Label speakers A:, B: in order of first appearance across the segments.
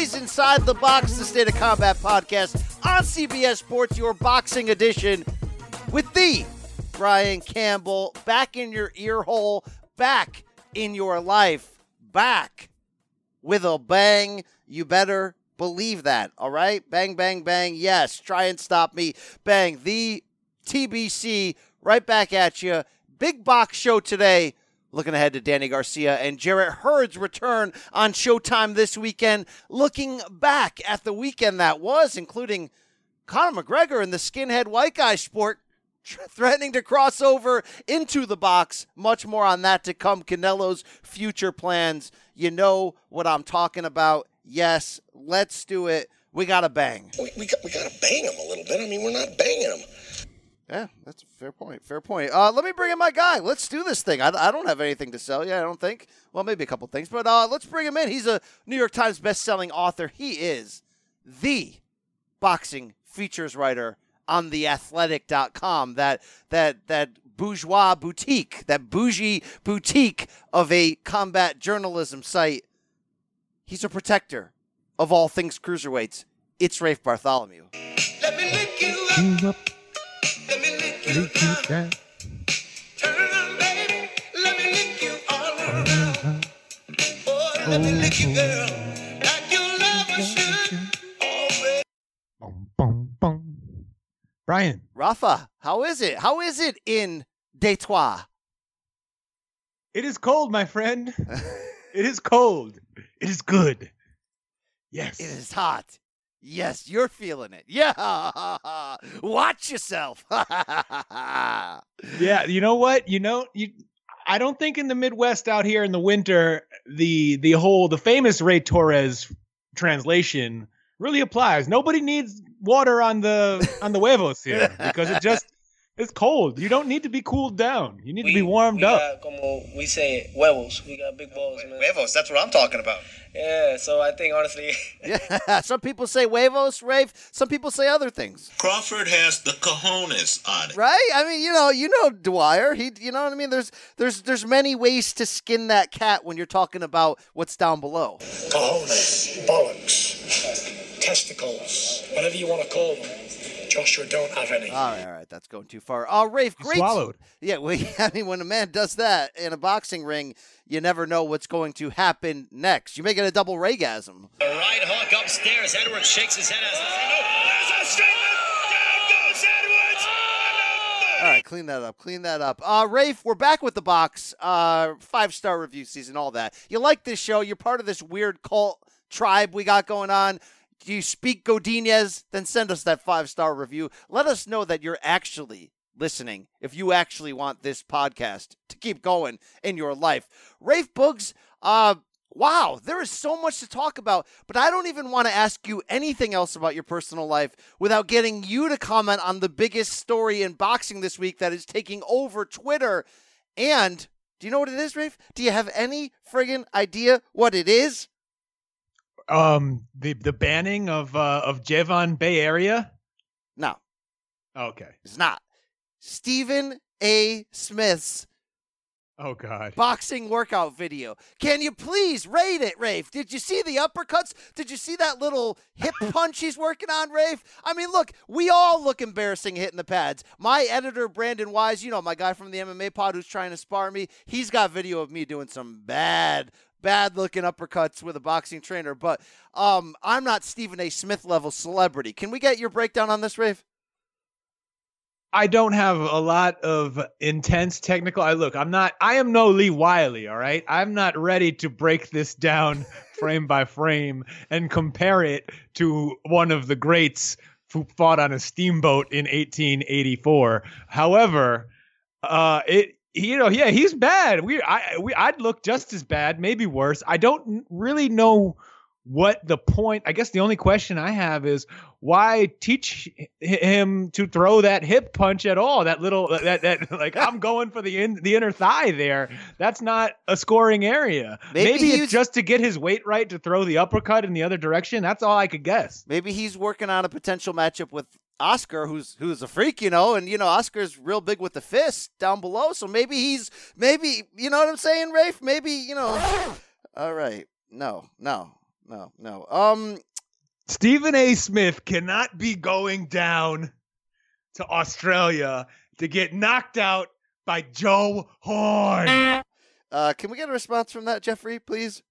A: Boys inside the box, the State of Combat podcast on CBS Sports, your boxing edition with the Brian Campbell back in your ear hole, back in your life, back with a bang. You better believe that, all right? Bang, bang, bang. Yes, try and stop me. Bang. The TBC right back at you. Big box show today. Looking ahead to Danny Garcia and Jarrett Hurd's return on Showtime this weekend. Looking back at the weekend that was, including Conor McGregor and the skinhead white guy sport threatening to cross over into the box. Much more on that to come. Canelo's future plans. You know what I'm talking about. Yes, let's do it. We got to bang.
B: We, we, got, we got to bang him a little bit. I mean, we're not banging him.
A: Yeah, that's a fair point. Fair point. Uh, let me bring in my guy. Let's do this thing. I, I don't have anything to sell. Yeah, I don't think. Well, maybe a couple things, but uh, let's bring him in. He's a New York Times best-selling author. He is the boxing features writer on theathletic.com. That that that bourgeois boutique, that bougie boutique of a combat journalism site. He's a protector of all things cruiserweights. It's Rafe Bartholomew.
C: Let me lick you up. Let me lick you down. Turn around, baby. Let me lick you all around. Oh, let me lick you, oh, girl. Like your lover should. Oh.
D: Boom, boom, boom. Brian,
A: Rafa, how is it? How is it in Detroit?
D: it is cold, my friend. it is cold. It is good. Yes.
A: It is hot. Yes, you're feeling it. Yeah. Watch yourself.
D: Yeah, you know what? You know, you I don't think in the Midwest out here in the winter, the the whole the famous Ray Torres translation really applies. Nobody needs water on the on the huevos here because it just it's cold. You don't need to be cooled down. You need to be warmed
E: we
D: up.
E: Got, como we say, huevos. We got big balls, man.
B: Huevos, that's what I'm talking about.
E: Yeah, so I think honestly,
A: yeah. Some people say huevos, Rafe. Some people say other things.
F: Crawford has the cojones on it.
A: Right? I mean, you know, you know Dwyer. He you know what I mean? There's there's there's many ways to skin that cat when you're talking about what's down below.
G: cojones, bollocks, testicles, whatever you want to call them. Joshua don't have any.
A: All right, all right, that's going too far. Oh, Rafe, great.
D: swallowed.
A: Yeah, well, I mean, when a man does that in a boxing ring, you never know what's going to happen next. You may get a double raygasm.
H: A right hook upstairs. Edwards shakes his head as the
C: There's a statement. Down goes Edwards.
A: All right, clean that up. Clean that up. Uh, Rafe, we're back with the box. Uh, five star review season, all that. You like this show? You're part of this weird cult tribe we got going on. Do you speak Godinez? Then send us that five star review. Let us know that you're actually listening. If you actually want this podcast to keep going in your life, Rafe Boogs. Uh, Wow, there is so much to talk about, but I don't even want to ask you anything else about your personal life without getting you to comment on the biggest story in boxing this week that is taking over Twitter. And do you know what it is, Rafe? Do you have any friggin' idea what it is?
D: Um the the banning of uh of Javon Bay Area?
A: No,
D: Okay.
A: it's not. Stephen A. Smith's
D: Oh god.
A: boxing workout video. Can you please rate it, Rafe? Did you see the uppercuts? Did you see that little hip punch he's working on, Rafe? I mean, look, we all look embarrassing hitting the pads. My editor, Brandon Wise, you know, my guy from the MMA pod who's trying to spar me, he's got video of me doing some bad, bad looking uppercuts with a boxing trainer. But um, I'm not Stephen A. Smith level celebrity. Can we get your breakdown on this, Rafe?
D: I don't have a lot of intense technical. I look, I'm not I am no Lee Wylie, all right? I'm not ready to break this down frame by frame and compare it to one of the greats who fought on a steamboat in 1884. However, uh it you know, yeah, he's bad. We I we I'd look just as bad, maybe worse. I don't really know what the point i guess the only question i have is why teach him to throw that hip punch at all? That little that that like i'm going for the in the inner thigh there. That's not a scoring area.
A: Maybe
D: maybe, it's just to get his weight right to throw the uppercut in the other direction. That's all i could guess.
A: Maybe he's working on a potential matchup with Oscar, who's who's a freak, you know, and you know Oscar's real big with the fist down below. So maybe he's maybe you know what I'm saying, Rafe. Maybe you know. All right, no, no, no, no. Um,
D: Stephen A. Smith cannot be going down to Australia to get knocked out by Joe Horn.
A: uh, can we get a response from that, Jeffrey, please?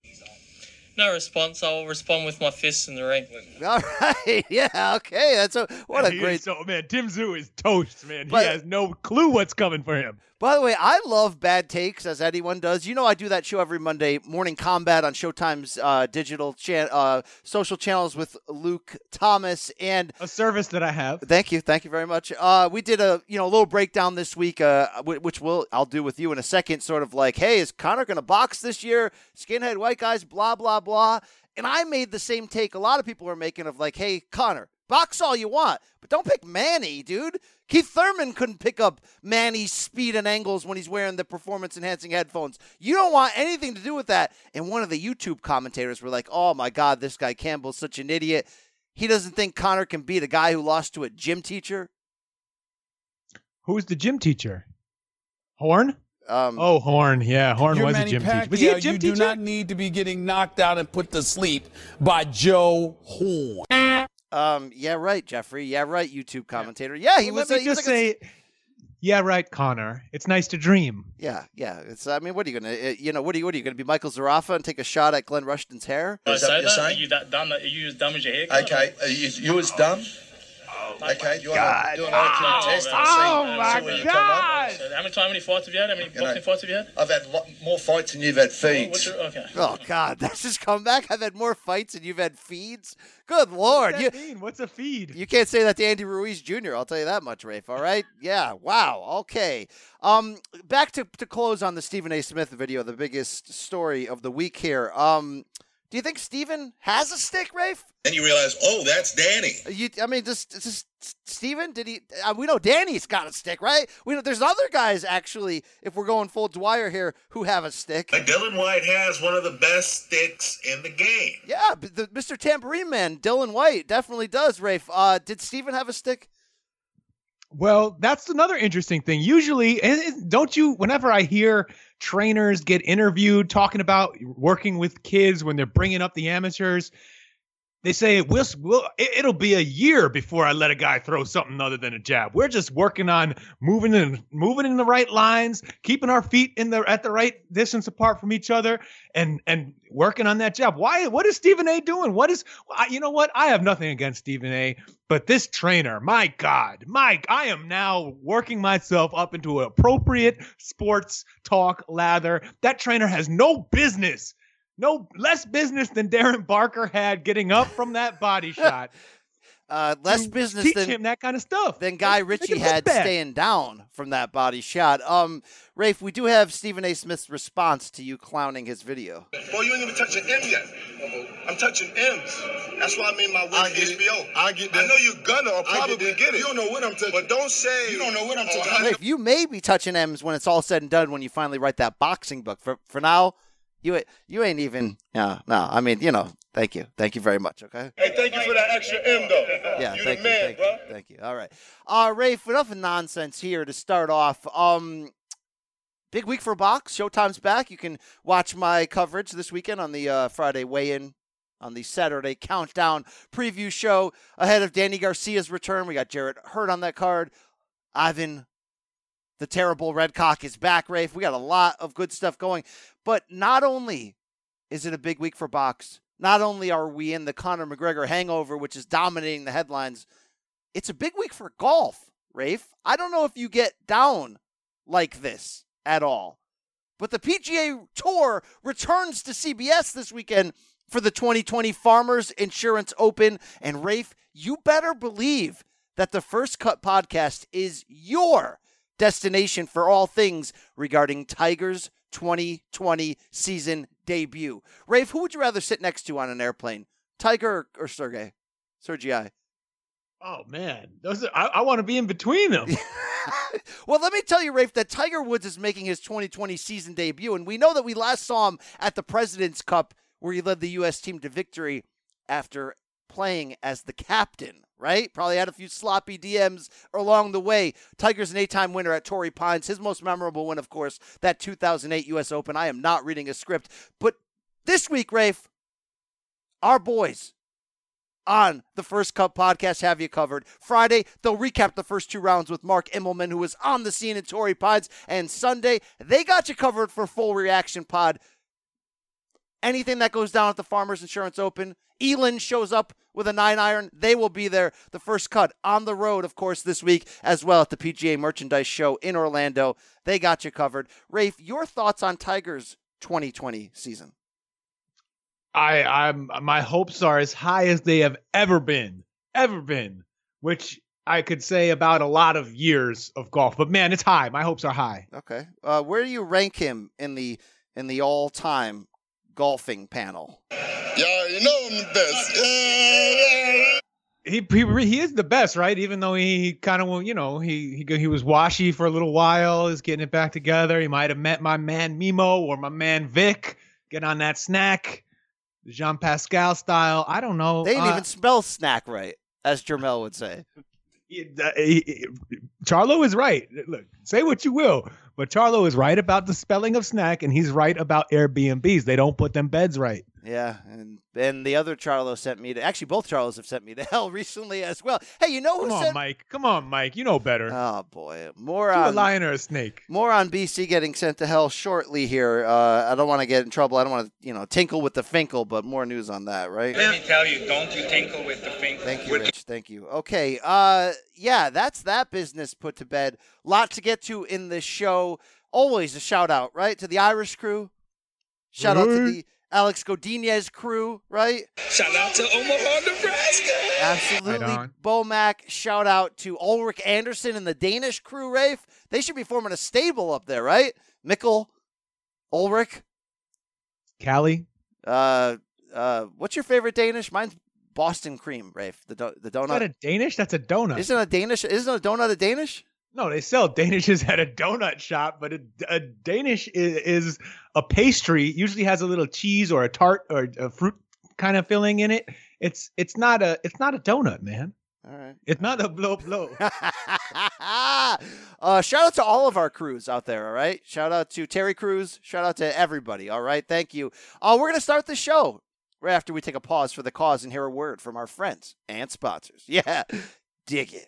E: No response. I'll respond with my fists in the ring.
A: All right, yeah, okay. That's a what a great.
D: so man. Tim Tszyu is toast, man.
A: But-
D: he has no clue what's coming for him.
A: By the way, I love bad takes as anyone does. You know, I do that show every Monday morning combat on Showtime's uh, digital chan- uh, social channels with Luke Thomas and
D: A service that I have.
A: Thank you, thank you very much. Uh, we did a you know a little breakdown this week, uh, wh- which will I'll do with you in a second. Sort of like, hey, is Conor going to box this year? Skinhead white guys, blah blah blah. And I made the same take. A lot of people are making of like, hey, Conor, box all you want, but don't pick Manny, dude. Keith Thurman couldn't pick up Manny's speed and angles when he's wearing the performance enhancing headphones. You don't want anything to do with that. And one of the YouTube commentators were like, oh my God, this guy Campbell's such an idiot. He doesn't think Conor can beat a guy who lost to a gym teacher.
D: Who's the gym teacher? Horn?
A: Um,
D: Oh, Horn. Yeah, Horn
I: You're
D: was a gym
I: Pacquiao.
D: teacher. Was he a gym
I: you
D: teacher?
I: do not need to be getting knocked out and put to sleep by Joe Horn.
A: Um, yeah, right, Jeffrey. Yeah, right, YouTube commentator. Yeah, he
D: Well,
A: was.
D: Let
A: a-
D: me
A: he was
D: just
A: like a-
D: say, yeah, right, Conor. It's nice to dream.
A: yeah, yeah. It's. I mean, what are you gonna? uh, You know, what are you? What are you gonna be, Michael Zerafa and take a shot at Glenn Rushton's hair?
H: I
B: Is that
H: say
B: you're
H: that? Are you that dumb? Are you as dumb as your haircut?
B: Okay, are you, you as dumb? Okay, you want to do an IQ test and see,
D: Oh,
B: see
D: my
B: where you come up?
H: So how many how many fights have you had? How many
B: know-
H: boxing fights have you had?
B: I've had lot more fights than you've had
H: What's
B: feeds.
H: your, okay.
A: Oh God, that's his comeback. I've had more fights than you've had feeds. Good lord,
D: What's
A: you
D: that mean? What's a feed?
A: you can't say that to Andy Ruiz Jr. I'll tell you that much, Rafe. All right? Yeah. Wow. Okay. Um, back to to close on the Stephen A. Smith video, the biggest story of the week here. Um, do you think Stephen has a stick, Rafe?
F: Then you realize, oh, that's Danny.
A: You, I mean, just, just Steven, did he? Uh, we know Danny's got a stick, right? We know there's other guys actually. If we're going full Dwyer here, who have a stick.
F: Like Dillian Whyte has one of the best sticks in the game.
A: Yeah, but the Mr. Tambourine Man, Dillian Whyte, definitely does. Rafe, uh, did Steven have a stick?
D: Well, that's another interesting thing. Usually, and don't you, whenever I hear trainers get interviewed talking about working with kids when they're bringing up the amateurs, they say, we'll, we'll, it- it'll be a year before I let a guy throw something other than a jab. We're just working on moving in, moving in the right lines, keeping our feet in the at the right distance apart from each other, and and working on that jab. Why? What is Stephen A. doing? What is? I, you know what? I have nothing against Stephen A. But this trainer, my God, Mike, I am now working myself up into appropriate sports talk lather. That trainer has no business, no less business than Darren Barker had getting up from that body shot.
A: Uh, less
D: to
A: business
D: teach
A: than
D: him that kind of stuff.
A: than Guy Ritchie had
D: bad.
A: staying down from that body shot. Um, Rafe, we do have Stephen A. Smith's response to you clowning his video.
B: Boy, you ain't even touching M yet. I'm touching M's. That's why I made my way to HBO. I get that. I know you're gonna or probably get, it. You don't know what I'm touching. But don't say you don't know what I'm touching.
A: Rafe, you may be touching M's when it's all said and done when you finally write that boxing book. For for now, you ain't- you ain't even. No, no. I mean, you know. Thank you, thank you very much. Okay.
B: Hey, thank you for that extra M though.
A: Yeah,
B: you
A: thank
B: the man,
A: you, thank
B: bro.
A: you, thank you. All right, uh, Rafe. Enough of nonsense here to start off. Um, big week for box. Showtime's back. You can watch my coverage this weekend on the uh, Friday weigh-in, on the Saturday countdown preview show ahead of Danny Garcia's return. We got Jarrett Hurd on that card. Ivan, the terrible Redkach, is back. Rafe. We got a lot of good stuff going, but not only is it a big week for box. Not only are we in the Conor McGregor hangover, which is dominating the headlines, it's a big week for golf, Rafe. I don't know if you get down like this at all. But the PGA Tour returns to CBS this weekend for the 2020 Farmers Insurance Open. And Rafe, you better believe that the First Cut podcast is your destination for all things regarding Tigers 2020 season debut. Rafe, who would you rather sit next to on an airplane, Tiger or, or Sergey? Sergei.
D: Oh man, those are, I, I want to be in between them.
A: well, let me tell you, Rafe, that Tiger Woods is making his 2020 season debut, and we know that we last saw him at the President's Cup, where he led the U.S. team to victory after playing as the captain. Right? Probably had a few sloppy DMs along the way. Tiger's an eight-time winner at Torrey Pines. His most memorable win, of course, that 2008 U.S. Open. I am not reading a script, but this week, Rafe, our boys on the First Cut podcast have you covered. Friday, they'll recap the first two rounds with Mark Immelman, who was on the scene at Torrey Pines. And Sunday, they got you covered for full reaction pod. Anything that goes down at the Farmers Insurance Open, Elin shows up with a nine iron. They will be there. The first cut on the road, of course, this week as well at the PGA Merchandise Show in Orlando. They got you covered. Rafe, your thoughts on Tigers 2020 season?
D: I I'm my hopes are as high as they have ever been, ever been, which I could say about a lot of years of golf. But man, it's high. My hopes are high.
A: Okay. Uh, where do you rank him in the in the all time golfing panel?
B: Yeah, you know I'm the best. Yeah, yeah.
D: He, he he is the best, right? Even though he kind of you know he he he was washy for a little while, is getting it back together. He might have met my man Mimo or my man Vic. Get on that snack, Jean Pascal style. I don't know.
A: They didn't
D: Uh,
A: even spell snack right, as Jermell would say.
D: it- uh, he- he- Charlo is right. Look, say what you will, but Charlo is right about the spelling of snack, and he's right about Airbnbs. They don't put them beds right.
A: Yeah, and and the other Charlo sent me to. Actually, both Charlos have sent me to hell recently as well. Hey, you know who
D: Come on,
A: sent?
D: Mike. Come on, Mike. You know better.
A: Oh boy, more
D: on a lion or a snake?
A: more on BC getting sent to hell shortly here. Uh, I don't want to get in trouble. I don't want to you know tinkle with the Finkel, but more news on that, right?
J: Let me tell you, don't you tinkle with the finger.
A: Thank you, Rich. Thank you. Okay. Uh yeah, that's that business put to bed. Lot to get to in this show. Always a shout out, right? To the Irish crew. Shout out to the Alex Godinez crew, right?
J: Shout out to Omaha, Nebraska.
A: Absolutely.
D: on.
A: Bomac. Shout out to Ulrich Anderson and the Danish crew, Rafe. They should be forming a stable up there, right? Mikkel, Ulrich.
D: Callie.
A: Uh uh what's your favorite Danish? Mine's Boston cream, Rafe. The do- the
D: Is that a Danish? That's a donut.
A: Isn't a Danish isn't a donut a Danish?
D: No, they sell Danishes at a donut shop, but a, a Danish is, is a pastry. Usually has a little cheese or a tart or a fruit kind of filling in it. It's it's not a it's not a donut, man.
A: All right.
D: It's not a blow blow.
A: uh, shout out to all of our crews out there, all right? Shout out to Terry Crews. Shout out to everybody, all right? Thank you. Uh, we're going to start the show right after we take a pause for the cause and hear a word from our friends and sponsors. Yeah, dig it.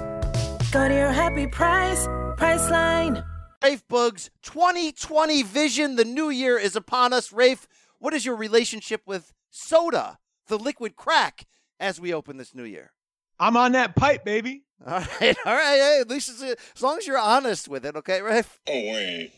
K: Go to your happy price, Priceline.
A: Rafe Bugs 2020 vision. The new year is upon us. Rafe, what is your relationship with soda, the liquid crack, as we open this new year?
D: I'm on that pipe, baby.
A: All right, all right. Hey, at least it's, as long as you're honest with it, okay, Rafe?
B: Oh wait,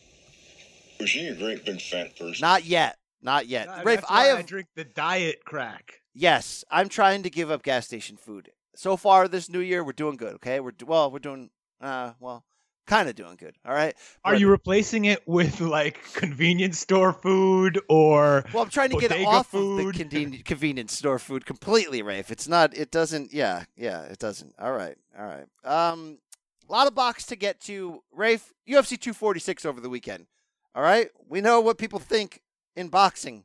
B: was she a great big fat person?
A: Not yet. Not yet.
D: That-
A: Rafe,
D: that's
A: I
D: why
A: have.
D: drink the diet crack.
A: Yes, I'm trying to give up gas station food. So far this new year, we're doing good. Okay, we're do- well, we're doing uh, well, kind of doing good. All right.
D: Are you replacing it with like convenience store food or
A: Well, I'm trying to get off
D: food?
A: of the conven- convenience store food completely, Rafe. It's not. It doesn't. Yeah, yeah. It doesn't. All right. All right. Um, a lot of box to get to, Rafe. UFC 246 over the weekend. All right. We know what people think in boxing.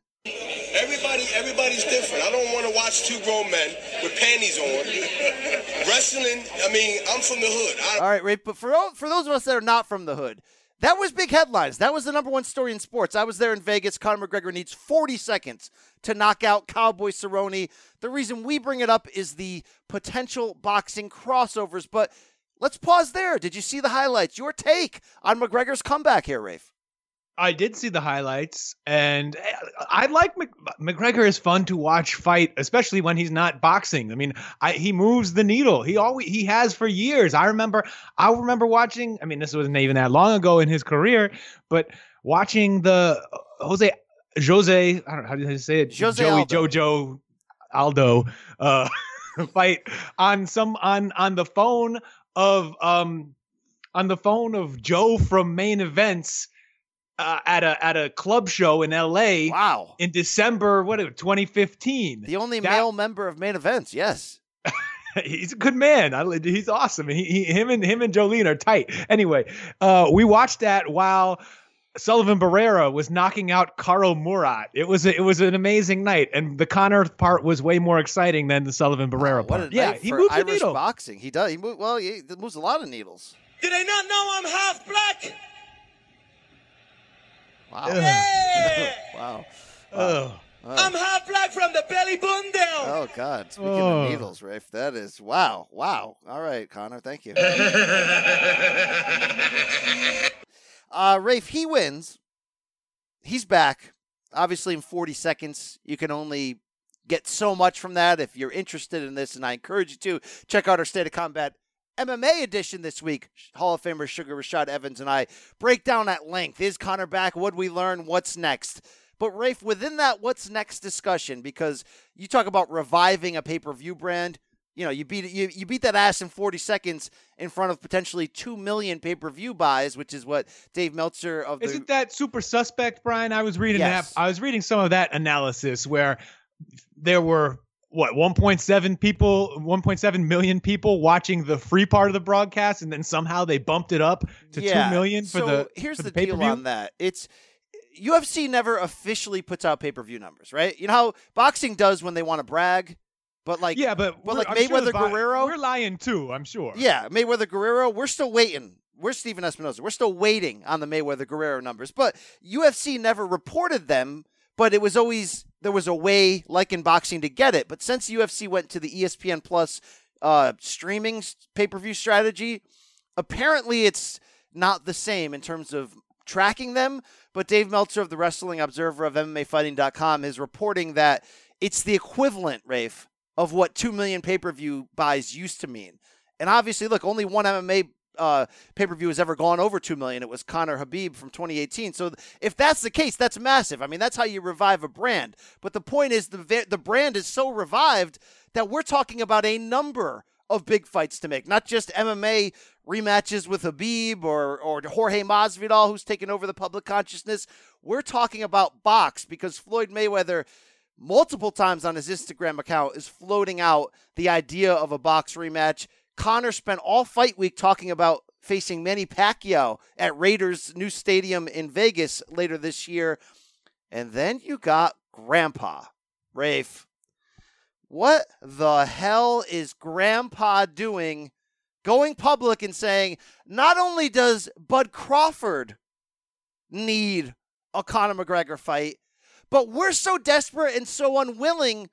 B: Everybody, everybody's different. I don't want to watch two grown men with panties on. Wrestling. I mean, I'm from the hood. I,
A: All right, Rafe. But for all- for those of us that are not from the hood, that was big headlines. That was the number one story in sports. I was there in Vegas. Conor McGregor needs 40 seconds to knock out Cowboy Cerrone. The reason we bring it up is the potential boxing crossovers. But let's pause there. Did you see the highlights? Your take on McGregor's comeback here, Rafe?
D: I did see the highlights, and eh, I like Mc, McGregor. is fun to watch fight, especially when he's not boxing. I mean, I, he moves the needle. He always he has for years. I remember. I remember watching. I mean, this wasn't even that long ago in his career, but watching the Jose Jose. I don't know how do you say it.
A: Jose
D: Joey
A: Aldo.
D: Jojo Aldo uh, fight on some on on the phone of um on the phone of Joe from main events uh, at a at a club show in L.A.
A: Wow.
D: In December, what 2015.
A: The only
D: That-
A: male member of main events. Yes.
D: he's a good man. I, he's awesome. He, he, him and him and Jolene are tight. Anyway, uh, we watched that while Sullivan Barrera was knocking out Karo Murat. It was a, it was an amazing night, and the Conor part was way more exciting than the Sullivan Barrera
A: What
D: part. Yeah, he
A: for
D: moved the needle.
A: boxing. He does. He move, well. He moves a lot of needles.
C: Do they not know I'm half black?
A: Wow.
C: Yeah.
A: wow.
D: Oh.
C: I'm half black from the belly button down.
A: Oh God! Speaking
D: Oh.
A: of needles, Rafe, that is wow, wow. All right, Conor, thank you. uh, Rafe, he wins. He's back. Obviously, in 40 seconds, you can only get so much from that. If you're interested in this, and I encourage you to check out our State of Combat MMA edition this week. Hall of Famer Sugar Rashad Evans and I break down at length. Is Conor back? What we learn? What's next? But Rafe, within that what's next discussion, because you talk about reviving a pay-per-view brand, you know, you beat you, you beat that ass in 40 seconds in front of potentially 2 million pay-per-view buys, which is what Dave Meltzer of the
D: Isn't that super suspect, Brian? I was reading
A: Yes.
D: that. I was reading some of that analysis where there were what 1.7 people, 1.7 million people watching the free part of the broadcast, and then somehow they bumped it up to
A: Yeah.
D: two million for
A: so
D: the.
A: here's
D: for
A: the,
D: the,
A: deal on that. It's UFC never officially puts out pay-per-view numbers, right? You know how boxing does when they want to brag, but like
D: yeah, but
A: but like
D: I'm
A: Mayweather
D: the vi-
A: Guerrero,
D: we're lying too. I'm sure.
A: Yeah, Mayweather Guerrero, we're still waiting. We're Stephen Espinoza. We're still waiting on the Mayweather Guerrero numbers. But UFC never reported them, but it was always there was a way like in boxing to get it. But since UFC went to the ESPN Plus uh streaming pay-per-view strategy, apparently it's not the same in terms of tracking them. But Dave Meltzer of the Wrestling Observer of MMAfighting.com is reporting that it's the equivalent, Rafe, of what 2 million pay per view buys used to mean. And obviously, look, only one MMA uh, pay per view has ever gone over 2 million. It was Conor Khabib from 2018. So if that's the case, that's massive. I mean, that's how you revive a brand. But the point is, the, the brand is so revived that we're talking about a number of big fights to make, not just MMA rematches with Khabib or, or Jorge Masvidal, who's taken over the public consciousness. We're talking about box because Floyd Mayweather, multiple times on his Instagram account, is floating out the idea of a box rematch. Conor spent all fight week talking about facing Manny Pacquiao at Raiders' new stadium in Vegas later this year. And then you got Grandpa, Rafe. What the hell is Grandpa doing going public and saying, not only does Bud Crawford need a Conor McGregor fight, but we're so desperate and so unwilling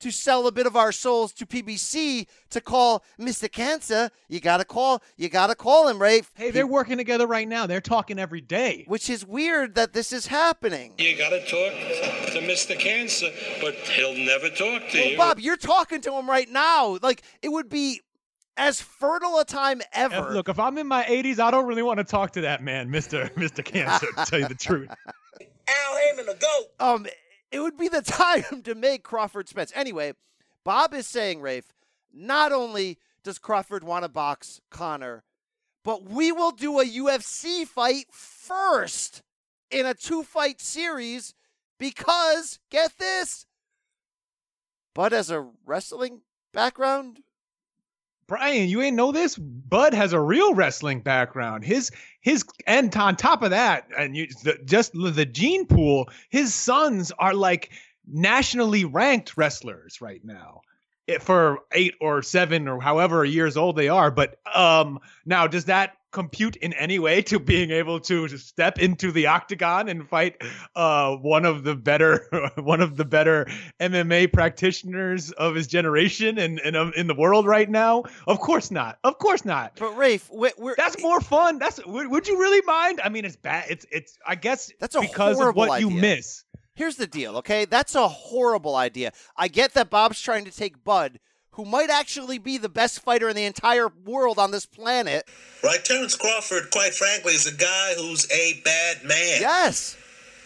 A: to sell a bit of our souls to PBC to call Mr. Cancer. You gotta call, you gotta call him, Rafe.
D: Hey, they're working together right now. They're talking every day.
A: Which is weird that this is happening.
L: You gotta talk to Mr. Cancer, but he'll never talk to
A: Well,
L: you.
A: Bob, you're talking to him right now. Like it would be as fertile a time ever.
D: If- look, if I'm in my 80s, I don't really want to talk to that man, Mister Mister Cancer. to tell you the truth.
C: Al Haymon, the GOAT.
A: Um, it would be the time to make Crawford Spence. Anyway, Bob is saying, Rafe, not only does Crawford want to box Conor, but we will do a UFC fight first in a two fight series because, get this, but as a wrestling background.
D: Brian, you ain't know this? Bud has a real wrestling background. His his and on top of that, and you the, just the gene pool, his sons are like nationally ranked wrestlers right now. For eight or seven or however years old they are. But um, now, does that compute in any way to being able to step into the octagon and fight uh, one of the better one of the better MMA practitioners of his generation and, and um, in the world right now? Of course not. Of course not.
A: But Rafe, we- we're,
D: that's more fun. That's would, would you really mind? I mean, it's bad. It's it's. I guess
A: That's a
D: because of what you miss.
A: Here's the deal, okay? That's a horrible idea. I get that Bob's trying to take Bud, who might actually be the best fighter in the entire world on this planet.
F: Right, Terrence Crawford, quite frankly, is a guy who's a bad man.
A: Yes.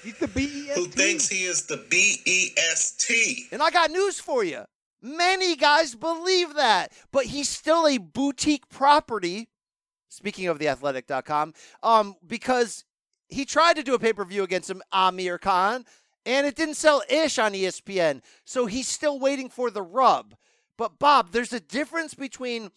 D: He's the B E
F: Who thinks he is the B E S T.
A: And I got news for you. Many guys believe that, but he's still a boutique property. Speaking of the athletic.com, um, because he tried to do a pay per view against him, Amir Khan, and it didn't sell ish on ESPN. So he's still waiting for the rub. But Bob, there's a difference between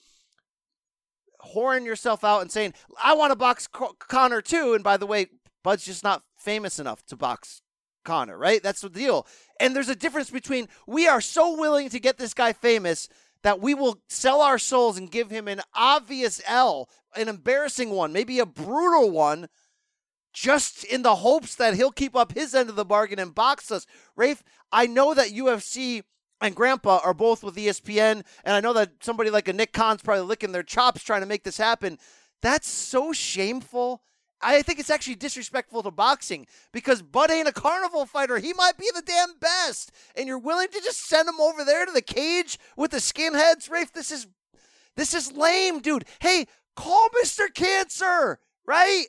A: whoring yourself out and saying, I want to box Co- Conor too. And by the way, Bud's just not famous enough to box Conor, right? That's the deal. And there's a difference between we are so willing to get this guy famous that we will sell our souls and give him an obvious L, an embarrassing one, maybe a brutal one, just in the hopes that he'll keep up his end of the bargain and box us. Rafe, I know that UFC and Grandpa are both with ESPN, and I know that somebody like a Nick Khan's probably licking their chops trying to make this happen. That's so shameful. I think it's actually disrespectful to boxing because Bud ain't a carnival fighter. He might be the damn best. And you're willing to just send him over there to the cage with the skinheads, Rafe? This is this is lame, dude. Hey, call Mr. Cancer, right?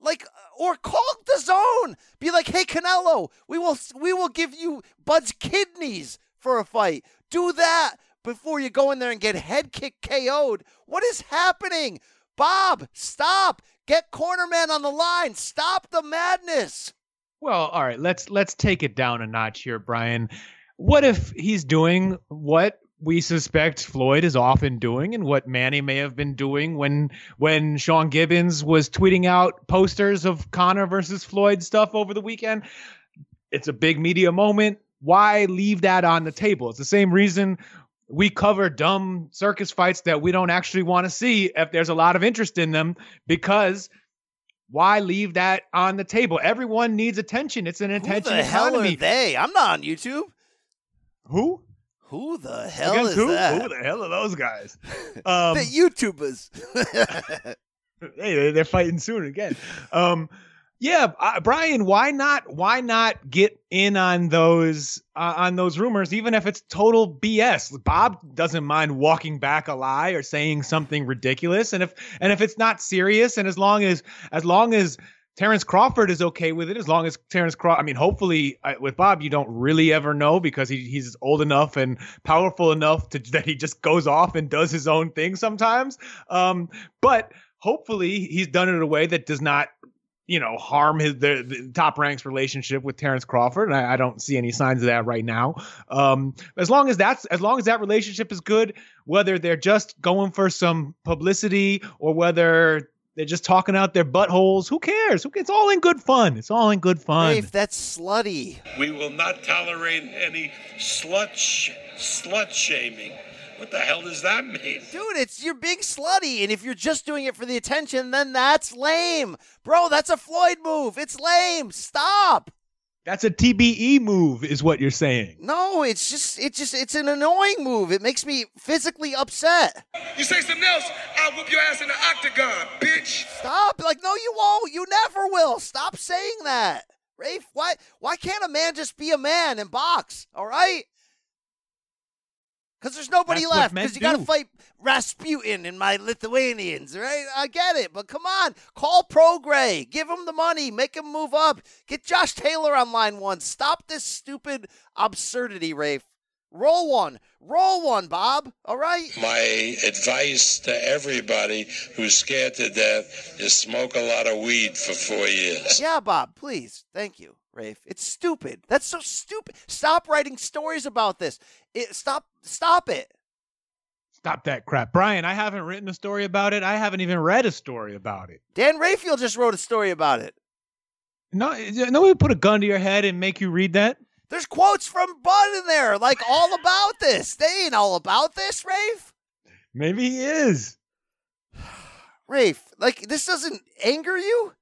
A: Like uh, or call the zone. Be like, "Hey Canelo, we will we will give you Bud's kidneys for a fight." Do that before you go in there and get head kick KO'd. What is happening? Bob, stop. Get cornerman on the line. Stop the madness.
D: Well, all right, let's let's take it down a notch here, Brian. What if he's doing what we suspect Floyd is often doing and what Manny may have been doing when when Sean Gibbons was tweeting out posters of Conor versus Floyd stuff over the weekend? It's a big media moment. Why leave that on the table? It's the same reason we cover dumb circus fights that we don't actually want to see if there's a lot of interest in them because why leave that on the table? Everyone needs attention. It's an attention
A: Who the hell are they? I'm not on YouTube.
D: Who?
A: Who the hell
D: Against
A: is
D: who?
A: that?
D: Who the hell are those guys? Um,
A: the YouTubers.
D: hey, they're- they're fighting soon again. Um, yeah, uh, Brian, why not? Why not get in on those uh, on those rumors, even if it's total BS? Bob doesn't mind walking back a lie or saying something ridiculous, and if and if it's not serious, and as long as as long as Terrence Crawford is okay with it, as long as Terrence Crawford, I mean, hopefully uh, with Bob, you don't really ever know because he, he's old enough and powerful enough to that he just goes off and does his own thing sometimes. Um, but hopefully he's done it in a way that does not you know, harm his the, the top ranks relationship with Terrence Crawford, and I, I don't see any signs of that right now. Um, as long as that's as long as that relationship is good, whether they're just going for some publicity or whether they're just talking out their buttholes, who cares? Who It's all in good fun. It's all in good fun.
A: Rafe, that's slutty.
L: We will not tolerate any slut sh- slut shaming. What the hell does that mean?
A: Dude, it's you're being slutty, and if you're just doing it for the attention, then that's lame. Bro, that's a Floyd move. It's lame. Stop.
D: That's a TBE move, is what you're saying.
A: No, it's just it's just it's an annoying move. It makes me physically upset.
B: You say something else, I'll whoop your ass in the octagon, bitch.
A: Stop. Like, no, you won't. You never will. Stop saying that. Rafe, why why can't a man just be a man and box? All right? Because there's nobody
D: That's
A: left. Because you got to fight Rasputin and my Lithuanians, right? I get it, but come on, call Prograis, give him the money, make him move up, get Josh Taylor on line one. Stop this stupid absurdity, Rafe. Roll one, roll one, Bob. All right.
L: My advice to everybody who's scared to death is smoke a lot of weed for four years.
A: Yeah, Bob, please. Thank you, Rafe. It's stupid. That's so stupid. Stop writing stories about this. It, stop stop it.
D: Stop that crap. Brian, I haven't written a story about it. I haven't even read a story about it.
A: Dan Rafael just wrote a story about it.
D: No, nobody put a gun to your head and make you read that.
A: There's quotes from Bud in there, like all about this. They ain't all about this, Rafe.
D: Maybe he is.
A: Rafe, like this doesn't anger you?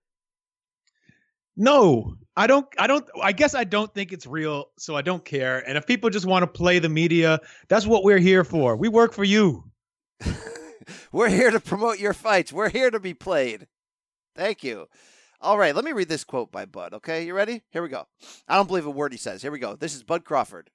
D: No, I don't. I don't. I guess I don't think it's real, so I don't care. And if people just want to play the media, that's what we're here for. We work for you.
A: We're here to promote your fights. We're here to be played. Thank you. All right, let me read this quote by Bud. Okay, you ready? Here we go. I don't believe a word he says. Here we go. This is Bud Crawford.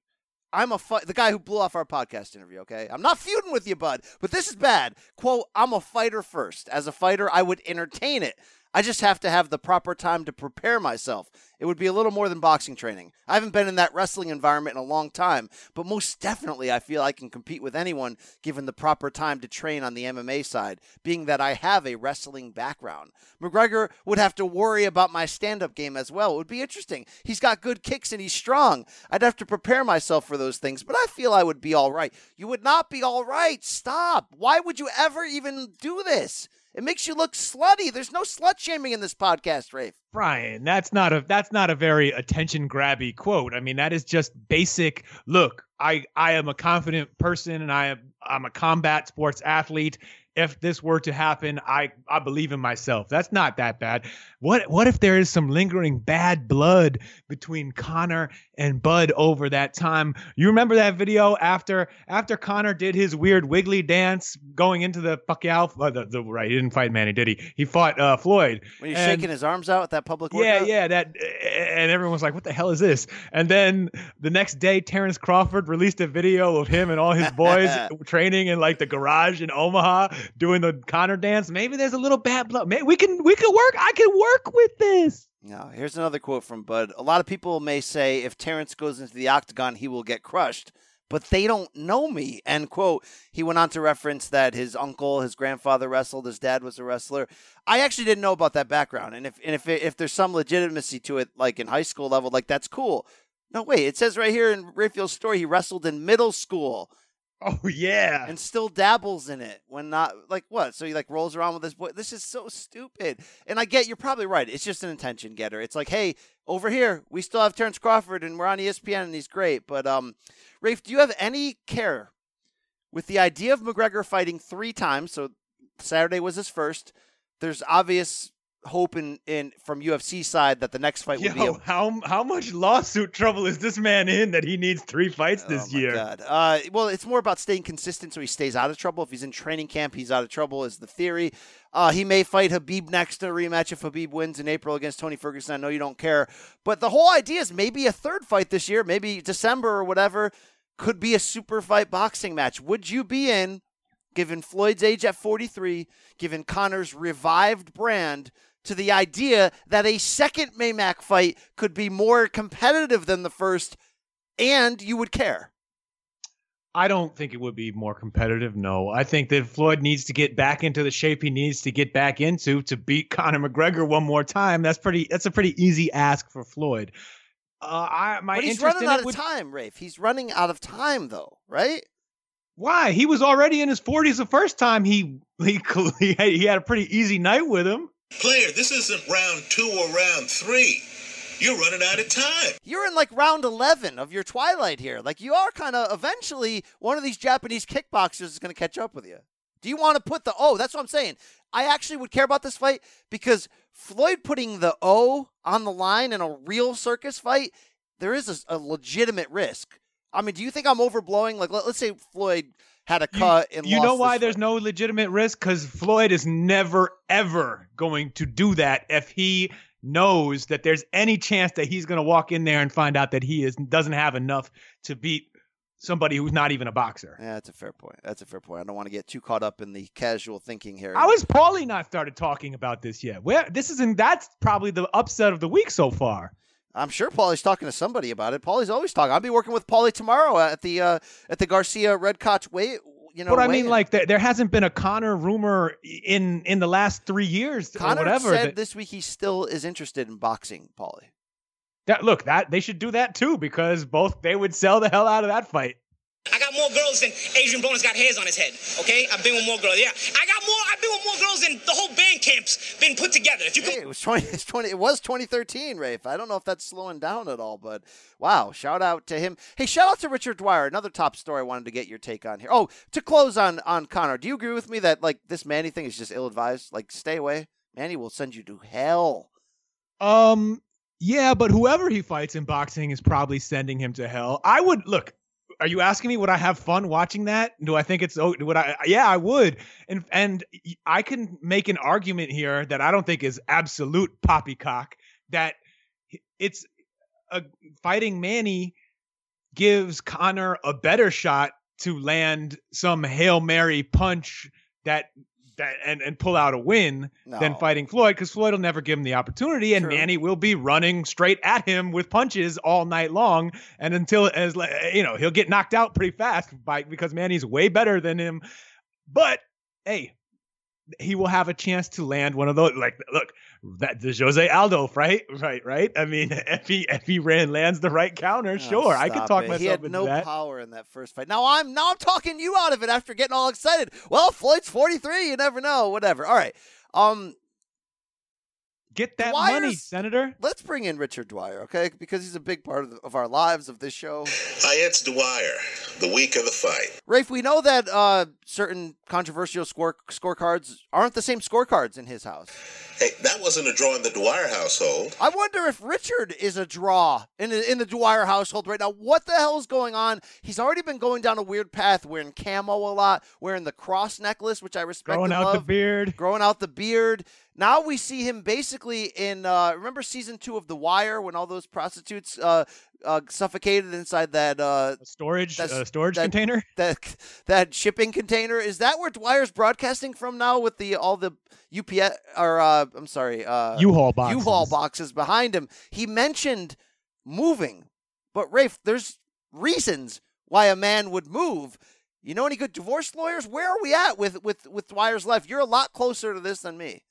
A: I'm a the guy who blew off our podcast interview. Okay, I'm not feuding with you, Bud, but this is bad. Quote: I'm a fighter first. As a fighter, I would entertain it. I just have to have the proper time to prepare myself. It would be a little more than boxing training. I haven't been in that wrestling environment in a long time, but most definitely I feel I can compete with anyone given the proper time to train on the MMA side, being that I have a wrestling background. McGregor would have to worry about my stand up game as well. It would be interesting. He's got good kicks and he's strong. I'd have to prepare myself for those things, but I feel I would be all right. You would not be all right. Stop. Why would you ever even do this? It makes you look slutty. There's no slut shaming in this podcast, Rafe.
D: Brian, that's not a that's not a very attention grabby quote. I mean, that is just basic. Look, I I am a confident person, and I am I'm a combat sports athlete. If this were to happen, I I believe in myself. That's not that bad. What what if there is some lingering bad blood between Conor and Bud over that time? You remember that video after after Conor did his weird wiggly dance going into the Pacquiao? Uh, the, the, right, he didn't fight Manny, did he? He fought uh, Floyd.
A: When he's
D: And-
A: shaking his arms out at that public
D: yeah,
A: workout?
D: yeah, that, and everyone was like, "What the hell is this?" And then the next day, Terrence Crawford released a video of him and all his boys training in like the garage in Omaha, doing the Conor dance. Maybe there's a little bad blood. Maybe we can we can work. I can work with this.
A: Now, here's another quote from Bud. A lot of people may say if Terrence goes into the octagon, he will get crushed, but they don't know me. End quote. He went on to reference that his uncle, his grandfather wrestled, his dad was a wrestler. I actually didn't know about that background, and if and if if there's some legitimacy to it, like in high school level, like that's cool. No, wait, it says right here in Rafael's story, he wrestled in middle school.
D: Oh yeah,
A: and still dabbles in it when not like what? So he like rolls around with this boy. This is so stupid. And I get you're probably right. It's just an attention getter. It's like, hey, over here we still have Terrence Crawford and we're on ESPN and he's great. But um, Rafe, do you have any care with the idea of McGregor fighting three times? So Saturday was his first. There's obvious hope in, in from UFC side that the next fight will be a
D: how how much lawsuit trouble is this man in that he needs three fights this year?
A: God. Uh, well, it's more about staying consistent so he stays out of trouble. If he's in training camp, he's out of trouble, is the theory. Uh, he may fight Khabib next in a rematch if Khabib wins in April against Tony Ferguson. I know you don't care. But the whole idea is maybe a third fight this year, maybe December or whatever, could be a super fight boxing match. Would you be in, given Floyd's age at 43, given Conor's revived brand, to the idea that a second Maymac fight could be more competitive than the first and you would care?
D: I don't think it would be more competitive. No, I think that Floyd needs to get back into the shape he needs to get back into to beat Conor McGregor one more time. That's pretty. That's a pretty easy ask for Floyd. Uh, I my
A: but he's
D: interest
A: running
D: in
A: out of
D: would,
A: time, Rafe. He's running out of time, though, right?
D: Why? He was already in his 40s the first time he he he had a pretty easy night with him.
F: Player, this isn't round two or round three. You're running out of time.
A: You're in like round 11 of your twilight here. Like you are kind of eventually one of these Japanese kickboxers is going to catch up with you. Do you want to put the O? That's what I'm saying. I actually would care about this fight because Floyd putting the O on the line in a real circus fight, there is a, a legitimate risk. I mean, do you think I'm overblowing? Like, let, us say Floyd had a cut and
D: You know why there's no legitimate risk? Because Floyd is never, ever going to do that if he knows that there's any chance that he's going to walk in there and find out that he is doesn't have enough to beat somebody who's not even a boxer.
A: Yeah, that's a fair point. That's a fair point. I don't want to get too caught up in the casual thinking here.
D: How has Paulie not started talking about this yet? Where this isn't that's probably the upset of the week so far.
A: I'm sure Paulie's talking to somebody about it. Paulie's always talking. I'll be working with Paulie tomorrow at the uh, at the Garcia Redkach wait. You know,
D: but I mean,
A: weigh-in.
D: like there, there hasn't been a Conor rumor in in the last three years or
A: Conor
D: whatever.
A: said
D: that-
A: this week he still is interested in boxing, Paulie.
D: that look that they should do that too because both they would sell the hell out of that fight.
J: I got more girls than Adrian Broner's got hairs on his head. Okay, I've been with more girls. Yeah, I got more. I've been with more girls than the whole band camp's been put together. If you
A: Hey, it was twenty. It's twenty. It was 2013, Rafe. I don't know if that's slowing down at all, but wow! Shout out to him. Hey, shout out to Richard Dwyer. Another top story I wanted to get your take on here. Oh, to close on on Conor, do you agree with me that like this Manny thing is just ill advised? Like, stay away. Manny will send you to hell.
D: Um, yeah, but whoever he fights in boxing is probably sending him to hell. I would look. Are you asking me would I have fun watching that? Do I think it's oh would I yeah, I would. And and I can make an argument here that I don't think is absolute poppycock that it's a fighting Manny gives Conor a better shot to land some Hail Mary punch that that and, and pull out a win than fighting Floyd because Floyd will never give him the opportunity, and
A: True.
D: Manny will be running straight at him with punches all night long, and until as you know he'll get knocked out pretty fast by because Manny's way better than him. But hey, he will have a chance to land one of those. Like, look, that the Jose Aldo right, right? Right. I mean, if he if he ran lands the right counter,
A: Oh,
D: sure, I could talk
A: it.
D: myself
A: He had no
D: that.
A: power in that first fight. Now I'm now I'm talking you out of it after getting all excited. Well, Floyd's 43. You never know. Whatever. All right. Um,
D: Get that money, Senator.
A: let's bring in Richard Dwyer, okay? Because he's a big part of, the, of our lives of this show.
F: Hi, it's Dwyer, the week of the fight.
A: Rafe, we know that uh, certain controversial score scorecards aren't the same scorecards in his house.
F: Hey, that wasn't a draw in the Dwyer household.
A: I wonder if Richard is a draw in the, in the Dwyer household right now. What the hell is going on? He's already been going down a weird path, wearing camo a lot, wearing the cross necklace, which I respect.
D: Growing
A: and
D: out the beard.
A: growing out the beard. Now we see him basically in. Uh, remember season two of The Wire when all those prostitutes uh, uh, suffocated inside that uh,
D: storage
A: that's-
D: uh, storage
A: that-
D: container.
A: that that shipping container. Is that where Dwyer's broadcasting from now with the all the UPS or uh, I'm sorry, uh,
D: U-Haul boxes.
A: U-Haul boxes behind him. He mentioned moving, but Rafe, there's reasons why a man would move. You know any good divorce lawyers? Where are we at with with with Dwyer's life? You're a lot closer to this than me.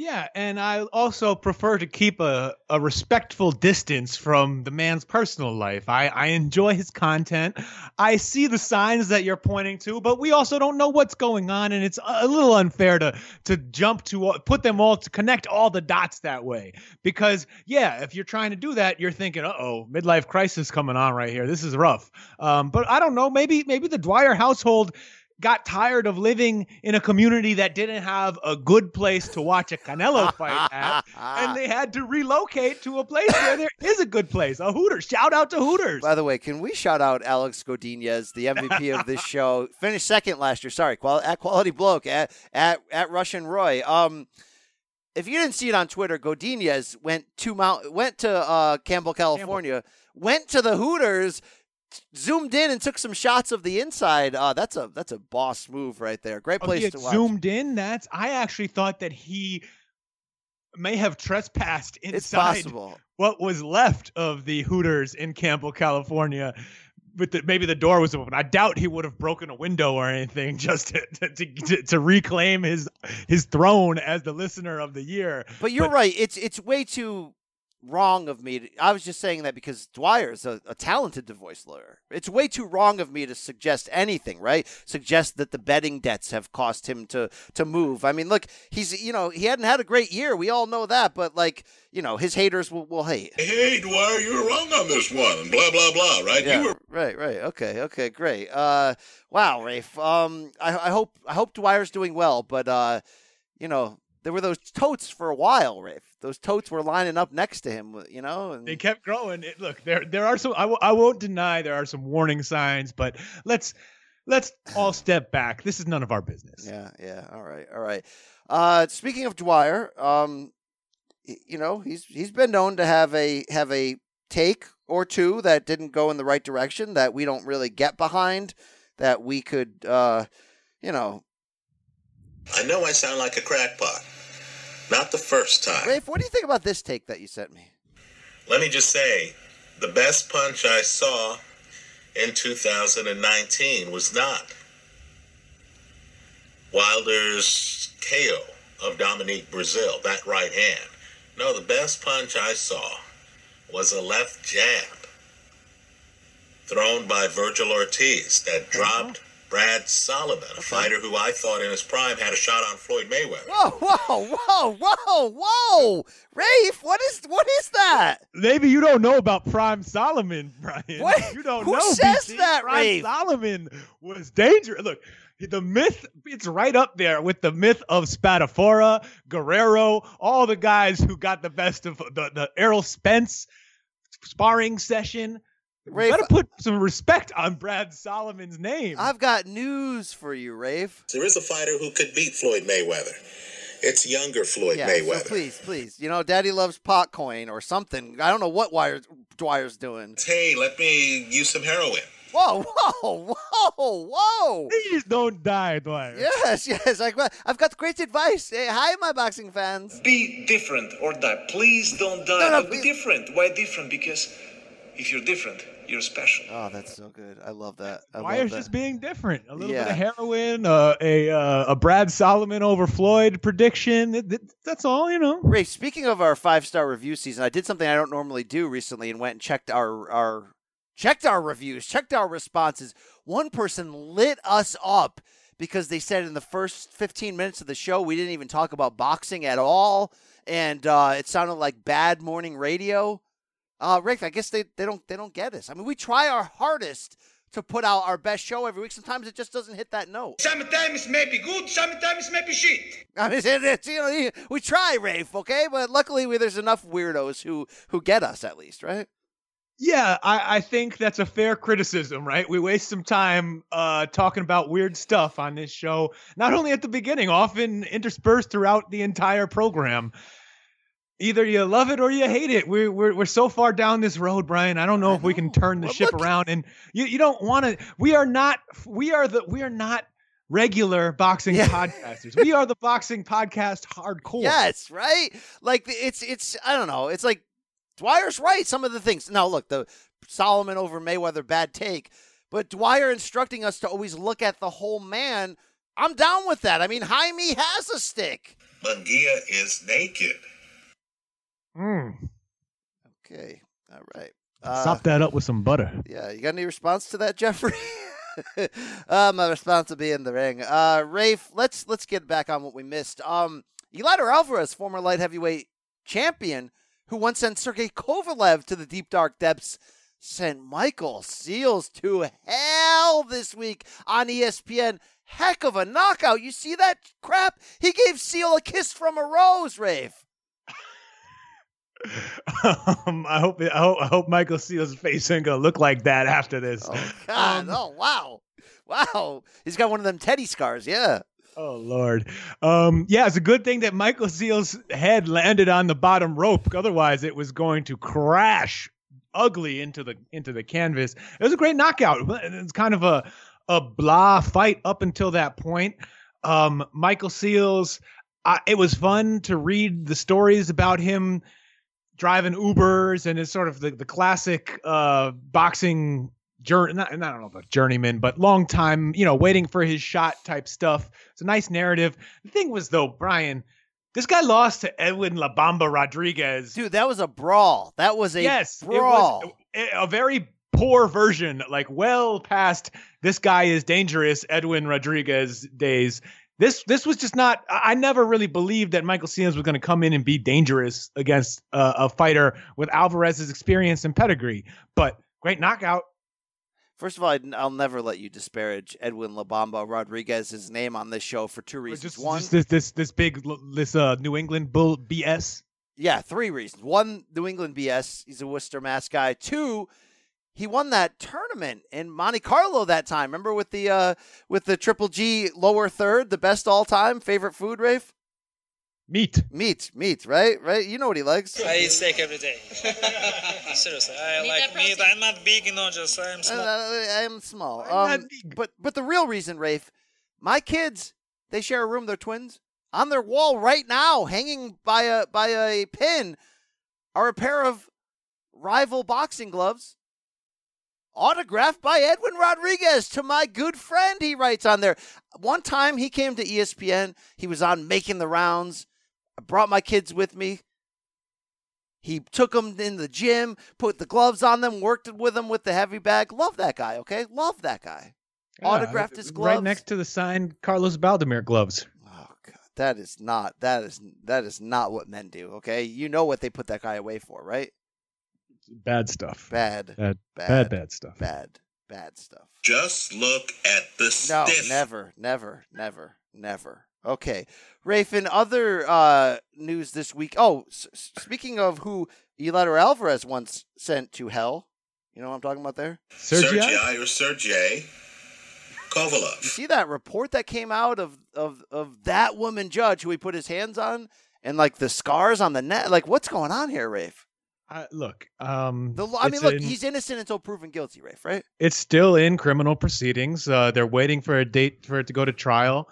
D: Yeah, and I also prefer to keep a, a respectful distance from the man's personal life. I, I enjoy his content. I see the signs that you're pointing to, but we also don't know what's going on, and it's a little unfair to to jump to put them all to connect all the dots that way. Because yeah, if you're trying to do that, you're thinking, uh oh, midlife crisis coming on right here. This is rough. Um, but I don't know. Maybe maybe the Dwyer household got tired of living in a community that didn't have a good place to watch a Canelo fight at, and they had to relocate to a place where there is a good place, a Hooters. Shout out to Hooters.
A: By the way, can we shout out Alex Godinez, the MVP of this show? Finished second last year. Sorry, qual- at Quality Bloke at at at Russian Roy. Um, if you didn't see it on Twitter, Godinez went to Mount went to uh, Campbell, California, went to the Hooters, zoomed in and took some shots of the inside. Uh, that's a that's a boss move right there. Great
D: Oh,
A: place
D: had
A: to watch.
D: zoomed in. That's I actually thought that he may have trespassed inside
A: It's possible.
D: what was left of the Hooters in Campbell, California. But the, maybe the door was open. I doubt he would have broken a window or anything just to, to, to, to reclaim his his throne as the listener of the year.
A: But you're right. It's it's way too wrong of me. To, I was just saying that because Dwyer is a, a talented divorce lawyer. It's way too wrong of me to suggest anything, right? Suggest that the betting debts have cost him to to move. I mean, look, he's you know he hadn't had a great year. We all know that, but like you know his haters will, will hate.
F: Hey, Dwyer, you were wrong on this one. Blah, blah, blah, right?
A: Yeah,
F: You were
A: right, right. Okay, okay, great. Uh, wow, Rafe. Um, I, I hope I hope Dwyer's doing well, but uh, you know, there were those totes for a while, Rafe. Those totes were lining up next to him, you know. And
D: They kept growing. It, look, there there are some. I w- I won't deny there are some warning signs, but let's let's all step back. This is none of our business.
A: yeah, yeah. All right, all right. Uh, speaking of Dwyer, um, you know, he's he's been known to have a have a take or two that didn't go in the right direction that we don't really get behind. That we could, uh, you know,
F: I know I sound like a crackpot. Not the first time.
A: Rafe. What do you think about this take that you sent me?
F: Let me just say, the best punch I saw in 2019 was not Wilder's KO of Dominic Breazeale, that right hand. No, the best punch I saw was a left jab thrown by Vergil Ortiz that dropped Brad Solomon, a fighter who I thought in his prime had a shot on Floyd Mayweather.
A: Whoa, whoa, whoa, whoa, whoa, Rafe, what is what is that?
D: Maybe you don't know about Prime Solomon, Brian.
A: What?
D: You don't
A: Who
D: know.
A: says
D: BC.
A: that,
D: Prime
A: Rafe?
D: Solomon was dangerous. Look, the myth, it's right up there with the myth of Spadafora, Guerrero, all the guys who got the best of the, the Errol Spence sparring session.
A: Rafe,
D: you gotta put some respect on Brad Solomon's name.
A: I've got news for you, Rafe.
F: There is a fighter who could beat Floyd Mayweather. It's younger Floyd
A: yeah,
F: Mayweather.
A: so please, please, you know, Daddy loves pot coin or something. I don't know what Wire, Dwyer's doing.
F: Hey, let me use some heroin.
A: Whoa, whoa, whoa, whoa!
D: Please don't die, Dwyer.
A: Yes, yes. I, I've got great advice. Hey, hi, my boxing fans.
M: Be different or die. Please don't die.
A: No, no,
M: but be different. Why different? Because if you're different, you're special.
A: Oh, that's so good. I love that. I
D: Dwyer's
A: love that.
D: just being different. A little bit of heroin, uh, a uh, a Brad Solomon over Floyd prediction. It- it- that's all, you know.
A: Ray, speaking of our five star review season, I did something I don't normally do recently and went and checked our our checked our reviews, checked our responses. One person lit us up because they said in the first 15 minutes of the show we didn't even talk about boxing at all, and uh, it sounded like bad morning radio. Uh, Rick, I guess they, they don't they don't get us. I mean, we try our hardest to put out our best show every week. Sometimes it just doesn't hit that note.
M: Sometimes it's maybe good, sometimes maybe shit.
A: I mean, it- it's, you know, we try, Rafe, okay? But luckily, we, there's enough weirdos who who get us at least, right?
D: Yeah, I, I think that's a fair criticism, right? We waste some time uh, talking about weird stuff on this show, not only at the beginning, often interspersed throughout the entire program. Either you love it or you hate it. We're we're, we're so far down this road, Brian. I don't know if we can turn the ship around. And you, you don't want to. We are not. We are the. We are not regular boxing podcasters. We are the boxing podcast hardcore.
A: Yes, right. Like it's it's I don't know. It's like Dwyer's right. Some of the things. Now look, the Solomon over Mayweather bad take, but Dwyer instructing us to always look at the whole man. I'm down with that. I mean, Jaime has a stick.
F: Munguia is naked.
D: Mm.
A: Okay. All right. Uh,
D: Sop that up with some butter.
A: Yeah, you got any response to that, Jeffrey? uh, my response will be in the ring. Uh, Rafe, let's let's get back on what we missed. Um, Eleider Alvarez, former light heavyweight champion, who once sent Sergey Kovalev to the deep dark depths, sent Michael Seals to hell this week on ESPN. Heck of a knockout! You see that crap? He gave Seal a kiss from a rose, Rafe.
D: um, I hope I hope I hope Michael Seals' face ain't gonna look like that after this.
A: God, oh wow, wow! He's got one of them Teddy scars. Yeah.
D: Oh Lord. Um, yeah, it's a good thing that Michael Seals' head landed on the bottom rope. Otherwise, it was going to crash ugly into the into the canvas. It was a great knockout. It's kind of a a blah fight up until that point. Um, Michael Seals. I, it was fun to read the stories about him driving Ubers and is sort of the, the classic uh, boxing journey. Not, I don't know about journeyman, but long time, you know, waiting for his shot type stuff. It's a nice narrative. The thing was though, Brian, this guy lost to Edwin La Bomba Rodriguez.
A: Dude, that was a brawl. That was a
D: yes,
A: brawl.
D: It was a, a very poor version, like well past this guy is dangerous Edwin Rodriguez days. This this was just not. I I never really believed that Michael Seals was going to come in and be dangerous against uh, a fighter with Alvarez's experience and pedigree. But great knockout.
A: First of all, I'd- I'll never let you disparage Edwin La Bomba Rodriguez's name on this show for two reasons.
D: Just,
A: One,
D: just this this this big this uh New England bull BS.
A: yeah, three reasons. One, New England BS. He's a Worcester Mass guy. Two, he won that tournament in Monte Carlo that time. Remember with the uh with the Triple G lower third, the best all time favorite food, Rafe?
D: Meat.
A: Meat, meat, right? Right? You know what he likes.
E: I eat steak every day. Seriously, I like meat. I'm not big, you know, just I'm small.
A: Uh, I am small. Um, but but the real reason, Rafe, my kids, they share a room. They're twins. On their wall right now, hanging by a by a pin, are a pair of rival boxing gloves, autographed by Edwin Rodriguez to my good friend. He writes on there. One time he came to ESPN. He was on making the rounds. I brought my kids with me. He took them in the gym, put the gloves on them, worked with them with the heavy bag. Love that guy, okay? Love that guy. Autographed his gloves.
D: right next to the signed Carlos Baldomir gloves.
A: Oh god, that is not that is that is not what men do, okay? You know what they put that guy away for, right?
D: Bad stuff.
A: Bad.
D: Bad.
A: Bad.
D: Bad. Bad stuff.
A: Bad. Bad stuff.
F: Just look at the
A: No,
F: stiff.
A: never, never, never, never. Okay, Rafe. In other uh, news this week, oh, s- s- speaking of who Eleider Alvarez once sent to hell, you know what I'm talking about there?
F: Sergei or Sergey Kovalev.
A: You see that report that came out of of of that woman judge who he put his hands on and like the scars on the neck? Like, what's going on here, Rafe?
D: Uh, look, um,
A: The, I mean, look,
D: in-
A: he's innocent until proven guilty, Rafe, right?
D: It's still in criminal proceedings. Uh, they're waiting for a date for it to go to trial.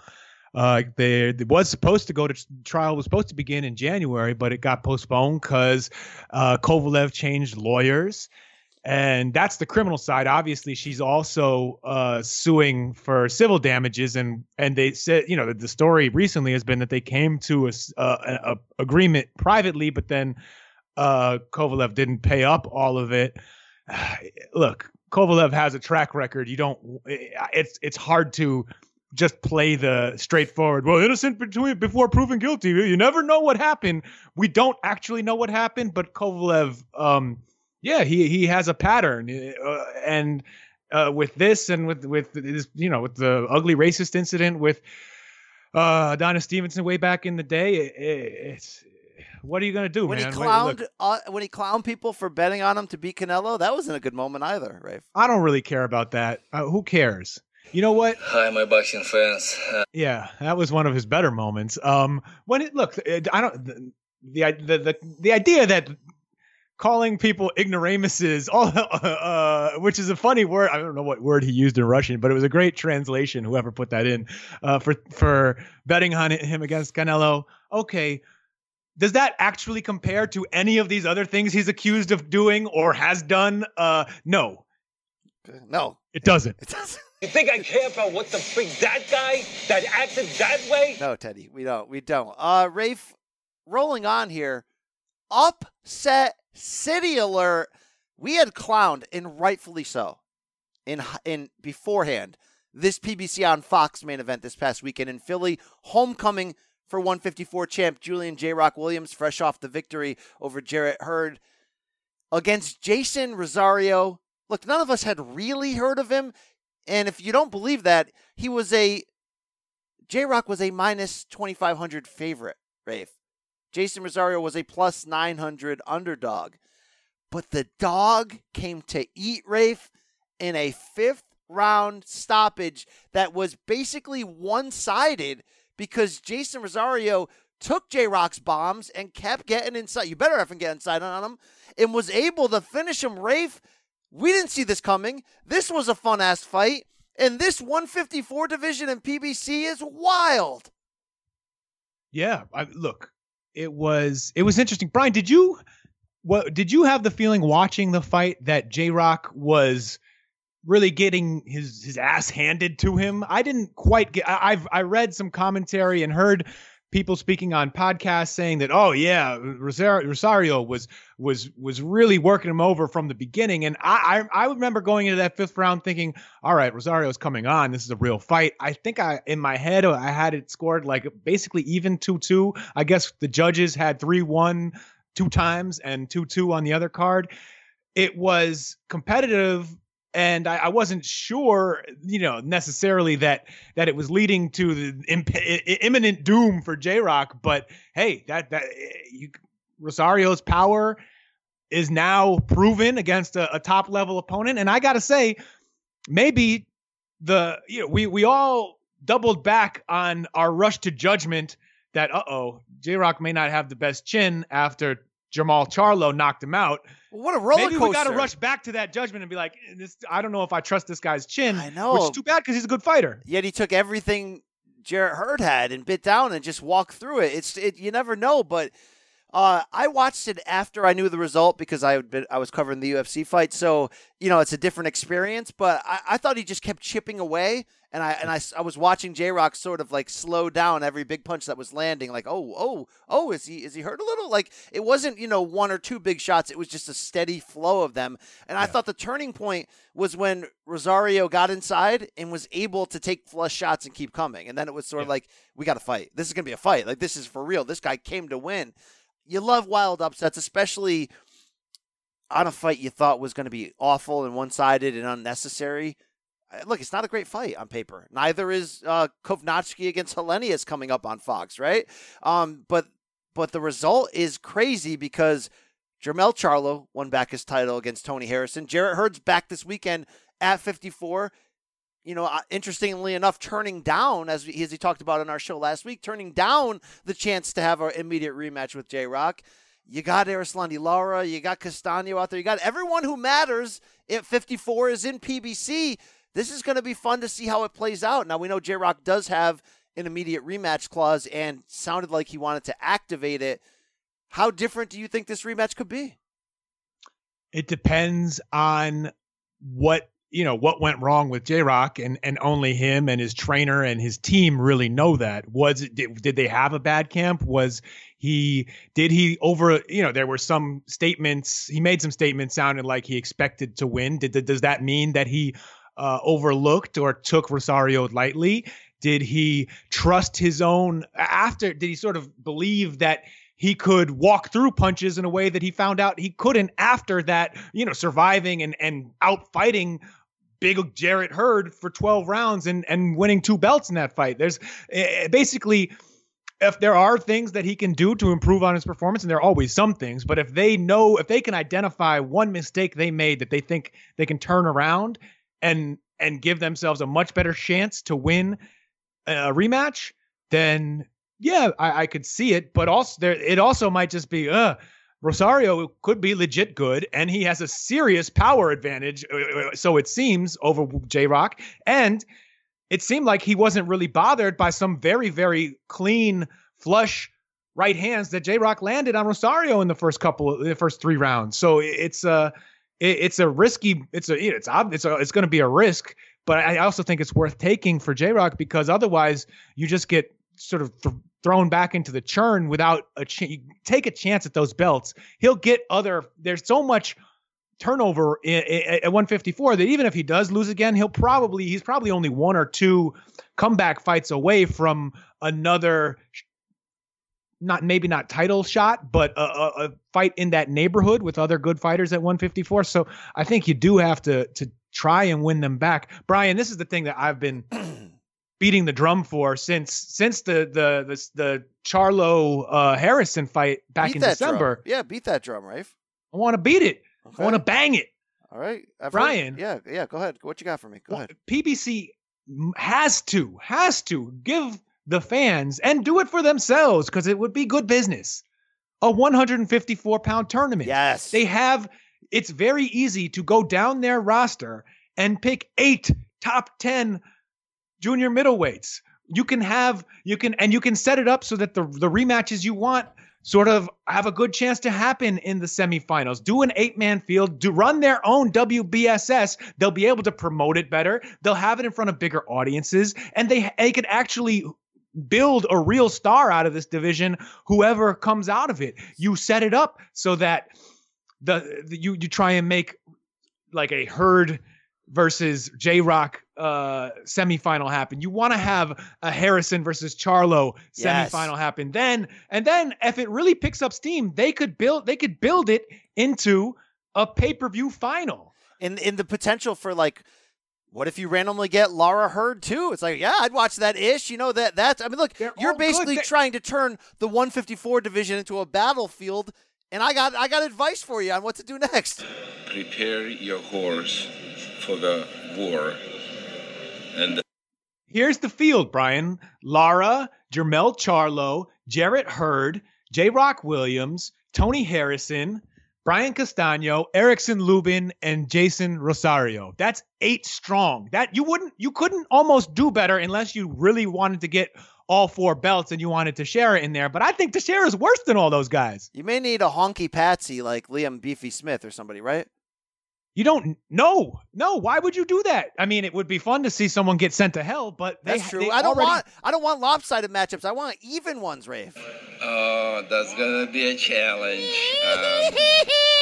D: Uh, they it was supposed to go to trial was supposed to begin in January, but it got postponed because uh, Kovalev changed lawyers, and that's the criminal side. Obviously, she's also uh, suing for civil damages, and and they said you know the, the story recently has been that they came to a, uh, a- a agreement privately, but then uh, Kovalev didn't pay up all of it. Look, Kovalev has a track record. You don't. It's it's hard to just play the straightforward. Well, innocent between before proven guilty. You never know what happened. We don't actually know what happened, but Kovalev, um, yeah, he he has a pattern, uh, and uh, with this and with with this, you know, with the ugly racist incident with uh, Adonis Stevenson way back in the day, it, it's what are you gonna do,
A: When
D: man?
A: he
D: Wait,
A: clowned,
D: look,
A: uh, when he clowned people for betting on him to beat Canelo, that wasn't a good moment either, Rafe.
D: I don't really care about that. Uh, who cares? You know what?
N: Hi, my boxing fans. Uh,
D: Yeah, that was one of his better moments. Um, when it look, it, I don't the, the the the the idea that calling people ignoramuses, all uh, which is a funny word. I don't know what word he used in Russian, but it was a great translation. Whoever put that in uh, for for betting on him against Canelo. Okay. Does that actually compare to any of these other things he's accused of doing or has done? Uh, no,
A: No,
D: it doesn't.
A: it doesn't.
O: You think I care about what the freak that guy that acted that way?
A: No, Teddy, we don't. We don't. Uh, Rafe, rolling on here. Upset city alert. We had clowned, and rightfully so, in in beforehand. This PBC on Fox main event this past weekend in Philly, homecoming for 154 champ Julian J. Rock Williams, fresh off the victory over Jarrett Hurd against Jeison Rosario. Look, none of us had really heard of him, and if you don't believe that, he was a J Rock was a minus 2,500 favorite, Rafe. Jeison Rosario was a plus 900 underdog. But the dog came to eat Rafe in a fifth round stoppage that was basically one sided because Jeison Rosario took J Rock's bombs and kept getting inside. You better have get inside on him and was able to finish him. Rafe, we didn't see this coming. This was a fun ass fight. And this 154 division in PBC is wild.
D: Yeah, I, look, it was it was interesting. Brian, did you what did you have the feeling watching the fight that J Rock was really getting his his ass handed to him? I didn't quite get. I, I've I read some commentary and heard people speaking on podcasts saying that oh yeah Rosario, Rosario was was was really working him over from the beginning and I, I I remember going into that fifth round thinking all right Rosario's coming on this is a real fight I think I in my head I had it scored like basically even 2-2 I guess the judges had 3-1 two times and 2-2 on the other card it was competitive and I, I wasn't sure, you know, necessarily that that it was leading to the imp- imminent doom for J Rock. But hey, that that you, Rosario's power is now proven against a, a top level opponent, and I got to say, maybe the you know we we all doubled back on our rush to judgment that uh oh J Rock may not have the best chin after Jamal Charlo knocked him out.
A: What a roller
D: Maybe we got to rush back to that judgment and be like, eh, this. I don't know if I trust this guy's chin. I
A: know.
D: which is too bad because he's a good fighter.
A: Yet he took everything Jarrett Hurd had and bit down and just walked through it. It's it, you never know, but uh, I watched it after I knew the result because I had been, I was covering the UFC fight, so you know it's a different experience. But I, I thought he just kept chipping away, and I and I, I was watching J Rock sort of like slow down every big punch that was landing. Like oh oh oh is he is he hurt a little? Like it wasn't you know one or two big shots. It was just a steady flow of them. And I thought the turning point was when Rosario got inside and was able to take flush shots and keep coming. And then it was sort of like we got to fight. This is gonna be a fight. Like this is for real. This guy came to win. You love wild upsets, especially on a fight you thought was going to be awful and one sided and unnecessary. Uh, Look, it's not a great fight on paper. Neither is uh, Kownacki against Helenius coming up on Fox, right? Um, but but the result is crazy because Jermell Charlo won back his title against Tony Harrison. Jarrett Hurd's back this weekend at 54. You know, uh, interestingly enough, turning down, as, we, as he talked about in our show last week, turning down the chance to have an immediate rematch with J Rock. You got Erislandy Lara, you got Castano out there, you got everyone who matters at 54 is in PBC. This is going to be fun to see how it plays out. Now we know J Rock does have an immediate rematch clause and sounded like he wanted to activate it. How different do you think this rematch could be?
D: It depends on what you know what went wrong with J Rock and and only him and his trainer and his team really know that. Was it did, did they have a bad camp? Was he did he over you know there were some statements he made some statements sounded like he expected to win. Did does that mean that he uh, overlooked or took Rosario lightly? Did he trust his own after did he sort of believe that he could walk through punches in a way that he found out he couldn't after that, you know, surviving and and out fighting big Jarrett Hurd for 12 rounds and and winning two belts in that fight. There's uh, basically if there are things that he can do to improve on his performance and there are always some things, but if they know if they can identify one mistake they made that they think they can turn around and and give themselves a much better chance to win a rematch, then yeah, I, I could see it. But also there it also might just be uh Rosario could be legit good, and he has a serious power advantage, uh, uh, so it seems, over J Rock. And it seemed like he wasn't really bothered by some very, very clean, flush right hands that J Rock landed on Rosario in the first couple of the first three rounds. So it's a it's a risky it's a it's it's a, it's going to be a risk, but I also think it's worth taking for J Rock because otherwise you just get sort of th- thrown back into the churn without a chance. Take a chance at those belts. He'll get other. There's so much turnover in, in, at 154 that even if he does lose again, he'll probably he's probably only one or two comeback fights away from another. Not maybe not title shot, but a, a, a fight in that neighborhood with other good fighters at 154. So I think you do have to to try and win them back. Brian, this is the thing that I've been beating the drum for since since the the the, the Charlo uh, Harrison fight back
A: beat
D: in
A: that
D: December.
A: Drum. Yeah, beat that drum, Rafe.
D: I want to beat it.
A: Okay.
D: I want to bang it.
A: All right, I've
D: Brian.
A: Heard, yeah, yeah. Go ahead. What you got for me? Go
D: well,
A: ahead.
D: PBC has to has to give the fans and do it for themselves because it would be good business. A 154 pound tournament.
A: Yes,
D: they have. It's very easy to go down their roster and pick eight top ten junior middleweights. You can have you can and you can set it up so that the the rematches you want sort of have a good chance to happen in the semifinals. Do an eight-man field, do run their own WBSS. They'll be able to promote it better. They'll have it in front of bigger audiences and they they could actually build a real star out of this division whoever comes out of it. You set it up so that the, the you you try and make like a Hurd versus J Rock uh, semifinal happen. You want to have a Harrison versus Charlo
A: Yes.
D: semifinal happen. Then and then if it really picks up steam, they could build they could build it into a pay-per-view final.
A: in in the potential for like what if you randomly get Lara Hurd too? It's like, yeah, I'd watch that ish. You know that that's I mean, look, you're
D: all good.
A: basically
D: They-
A: trying to turn the 154 division into a battlefield, and I got I got advice for you on what to do next.
L: Prepare your horse for the war. And
D: Here's the field, Brian. Lara, Jermell Charlo, Jarrett Hurd, J. Rock Williams, Tony Harrison, Brian Castano, Erickson Lubin, and Jeison Rosario. That's eight strong. That you wouldn't you couldn't almost do better unless you really wanted to get all four belts and you wanted to share it in there. But I think Teixeira is worse than all those guys.
A: You may need a honky patsy like Liam Beefy Smith or somebody, right?
D: You don't no, no. Why would you do that? I mean, it would be fun to see someone get sent to hell, but they,
A: That's true.
D: they
A: I don't
D: already-
A: want I don't want lopsided matchups. I want even ones, Rafe.
L: oh, that's gonna be a challenge. Um,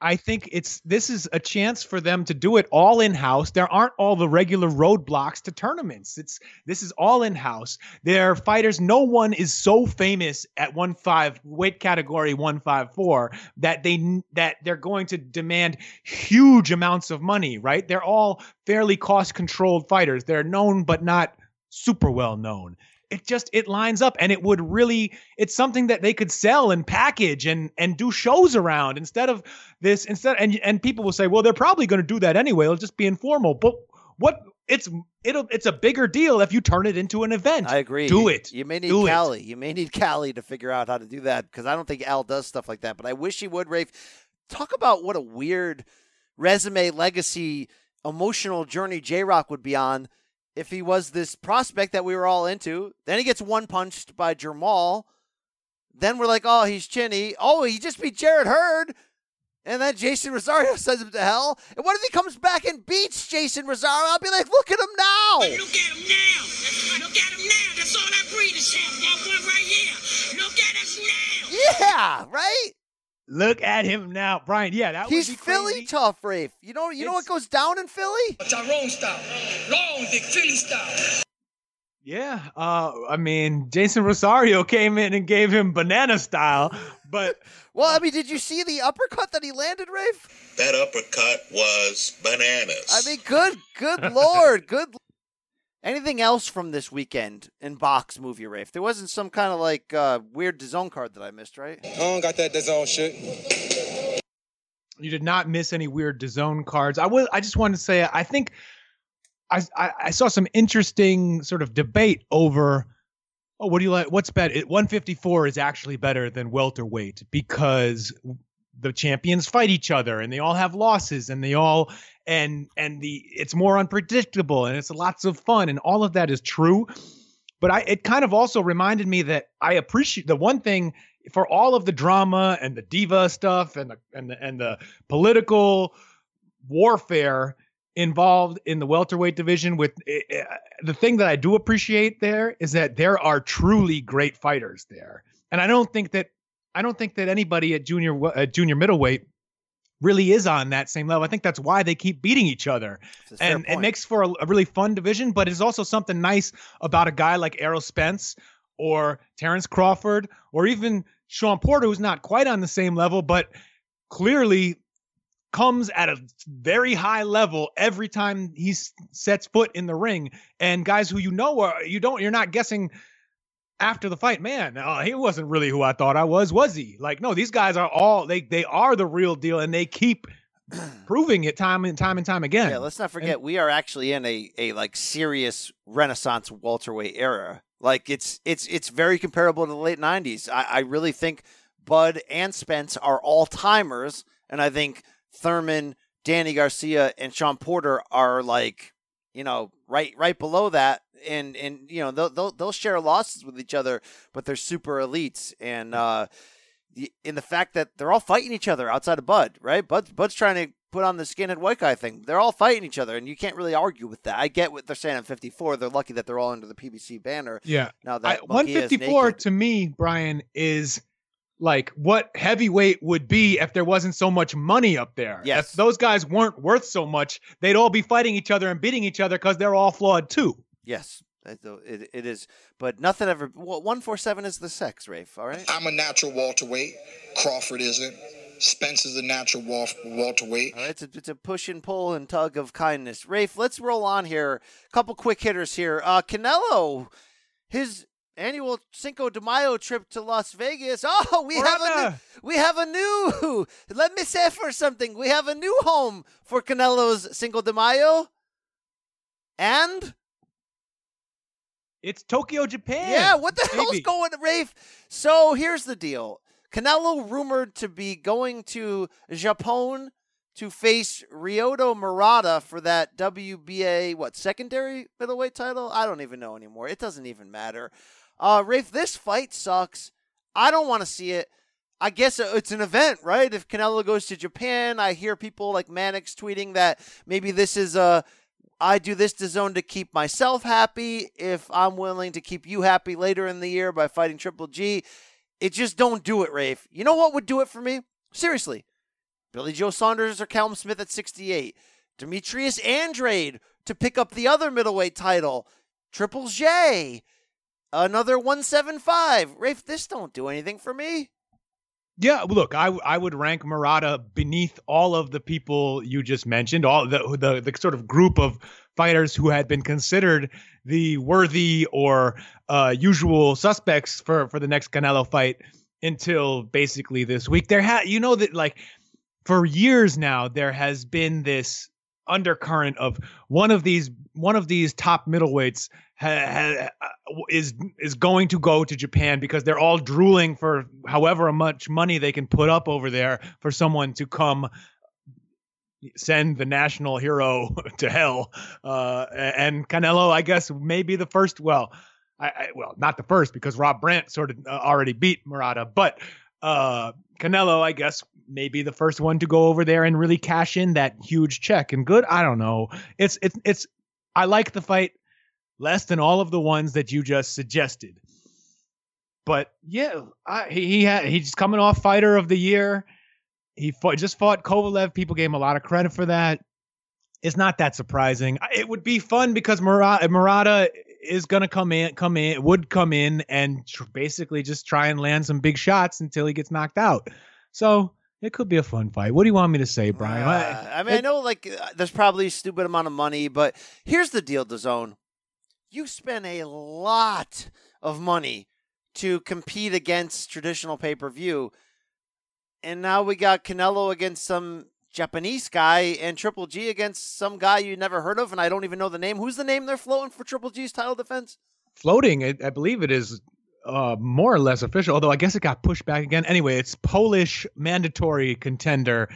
D: I think it's this is a chance for them to do it all in house. There aren't all the regular roadblocks to tournaments. It's this is all in house. Their fighters, no one is so famous at one five weight category one five four that they that they're going to demand huge amounts of money. Right? They're all fairly cost controlled fighters. They're known but not super well known it just it lines up and it would really it's something that they could sell and package and and do shows around instead of this instead and and people will say well they're probably going to do that anyway it'll just be informal but what it's it'll it's a bigger deal if you turn it into an event.
A: I agree.
D: Do it.
A: You may need
D: Do it.
A: You may need Callie to figure out how to do that because I don't think Al does stuff like that. But I wish he would. Rafe, talk about what a weird resume, legacy, emotional journey J Rock would be on if he was this prospect that we were all into. Then he gets one punched by Jamal. Then we're like, oh, he's chinny. Oh, he just beat Jarrett Hurd. And then Jeison Rosario sends him to hell. And what if he comes back and beats Jeison Rosario? I'll be like, look at him now.
C: Look at him now. Look at him now. That's all I breed is saying. That one right here. Look at us now.
A: Yeah, right?
D: Look at him now, Brian. Yeah, that
A: He's
D: would be
A: Philly
D: crazy.
A: tough, Rafe. You know, you know what goes down in Philly?
M: Tyrone style. Long dick Philly style.
D: Yeah, uh, I mean, Jason Rosario came in and gave him banana style, but
A: well, I mean, did you see the uppercut that he landed, Rafe?
F: That uppercut was bananas.
A: I mean, good, good lord, good. Anything else from this weekend in box movie, Rafe? There wasn't some kind of like uh, weird zone card that I missed, right?
P: I don't got that DAZN shit.
D: you did not miss any weird zone cards. I was, I just wanted to say, I think I, I, I saw some interesting sort of debate over. Oh, what do you like? What's better? 154 is actually better than welterweight because the champions fight each other and they all have losses and they all and and the it's more unpredictable and it's lots of fun and all of that is true but i it kind of also reminded me that i appreciate the one thing for all of the drama and the diva stuff and the and the and the political warfare involved in the welterweight division with eh, the thing that I do appreciate there is that there are truly great fighters there. And I don't think that I don't think that anybody at junior at junior middleweight really is on that same level. I think that's why they keep beating each other. And it makes for a, a really fun division, but it's also something nice about a guy like Errol Spence or Terrence Crawford or even Shawn Porter who's not quite on the same level but clearly comes at a very high level every time he sets foot in the ring and guys who you know are you don't you're not guessing after the fight man uh, he wasn't really who i thought i was was he like no these guys are all they they are the real deal and they keep proving it time and time and time again
A: Yeah, let's not forget we are actually in a, a like serious renaissance welterweight era. Like it's it's it's very comparable to the late nineties. I, I really think Bud and Spence are all timers, and I think Thurman, Danny Garcia, and Shawn Porter are like you know right right below that. And and you know they'll they'll, they'll share losses with each other, but they're super elites. And uh, the- in the fact that they're all fighting each other outside of Bud, right? Bud Bud's trying to put on the skinhead white guy thing. They're all fighting each other, and you can't really argue with that. I get what they're saying on 54. They're lucky that they're all under the PBC banner.
D: Yeah.
A: Now that Monkey
D: 154 to me, Brian, is like what heavyweight would be if there wasn't so much money up there.
A: Yes.
D: If those guys weren't worth so much, they'd all be fighting each other and beating each other because they're all flawed too.
A: Yes, it, it, it is. But nothing ever. Well, 147 is the sex, Rafe. All right.
G: I'm a natural welterweight. Crawford isn't. Spence is a natural wal- welterweight.
A: All right, it's a, it's a push and pull and tug of kindness. Rafe, let's roll on here. A couple quick hitters here. Uh, Canelo, his annual Cinco de Mayo trip to Las Vegas. Oh, we have a new, we have a new. Let me say for something. We have a new home for Canelo's Cinco de Mayo, and
D: It's Tokyo, Japan.
A: yeah, what the hell's
D: baby.
A: going, Rafe? So here's the deal. Canelo rumored to be going to Japan to face Ryota Murata for that WBA what secondary middleweight title? I don't even know anymore. It doesn't even matter. Uh, Rafe, this fight sucks. I don't want to see it. I guess it's an event, right? If Canelo goes to Japan, I hear people like Mannix tweeting that maybe this is a I do this to zone to keep myself happy. If I'm willing to keep you happy later in the year by fighting Triple G, it just don't do it, Rafe. You know what would do it for me? Seriously, Billy Joe Saunders or Callum Smith at 68, Demetrius Andrade to pick up the other middleweight title, Triple J, another 175. Rafe, this don't do anything for me.
D: Yeah, look, I I would rank Murata beneath all of the people you just mentioned, all the the the sort of group of fighters who had been considered the worthy or uh, usual suspects for for the next Canelo fight until basically this week. There had you know that like for years now there has been this undercurrent of one of these one of these top middleweights ha, ha, uh, is is going to go to Japan because they're all drooling for however much money they can put up over there for someone to come send the national hero to hell. Uh, and Canelo, I guess, may be the first. Well, I, I well, not the first because Rob Brandt sort of uh, already beat Murata, but uh, Canelo, I guess, may be the first one to go over there and really cash in that huge check. And good, I don't know. It's it's it's. I like the fight less than all of the ones that you just suggested. But yeah, I, he he had, he's coming off fighter of the year. He fought, just fought Kovalev. People gave him a lot of credit for that. It's not that surprising. It would be fun because Murata, Murata is going to come in, come in, would come in and tr- basically just try and land some big shots until he gets knocked out. So it could be a fun fight. What do you want me to say, Brian?
A: Uh, I mean, I know like there's probably a stupid amount of money, but here's the deal, DAZN. You spend a lot of money to compete against traditional pay per view, and now we got Canelo against some Japanese guy and Triple G against some guy you never heard of, and I don't even know the name. Who's the name they're floating for Triple G's title defense?
D: Floating, I, I believe it is uh, more or less official, although I guess it got pushed back again. Anyway, it's Polish mandatory contender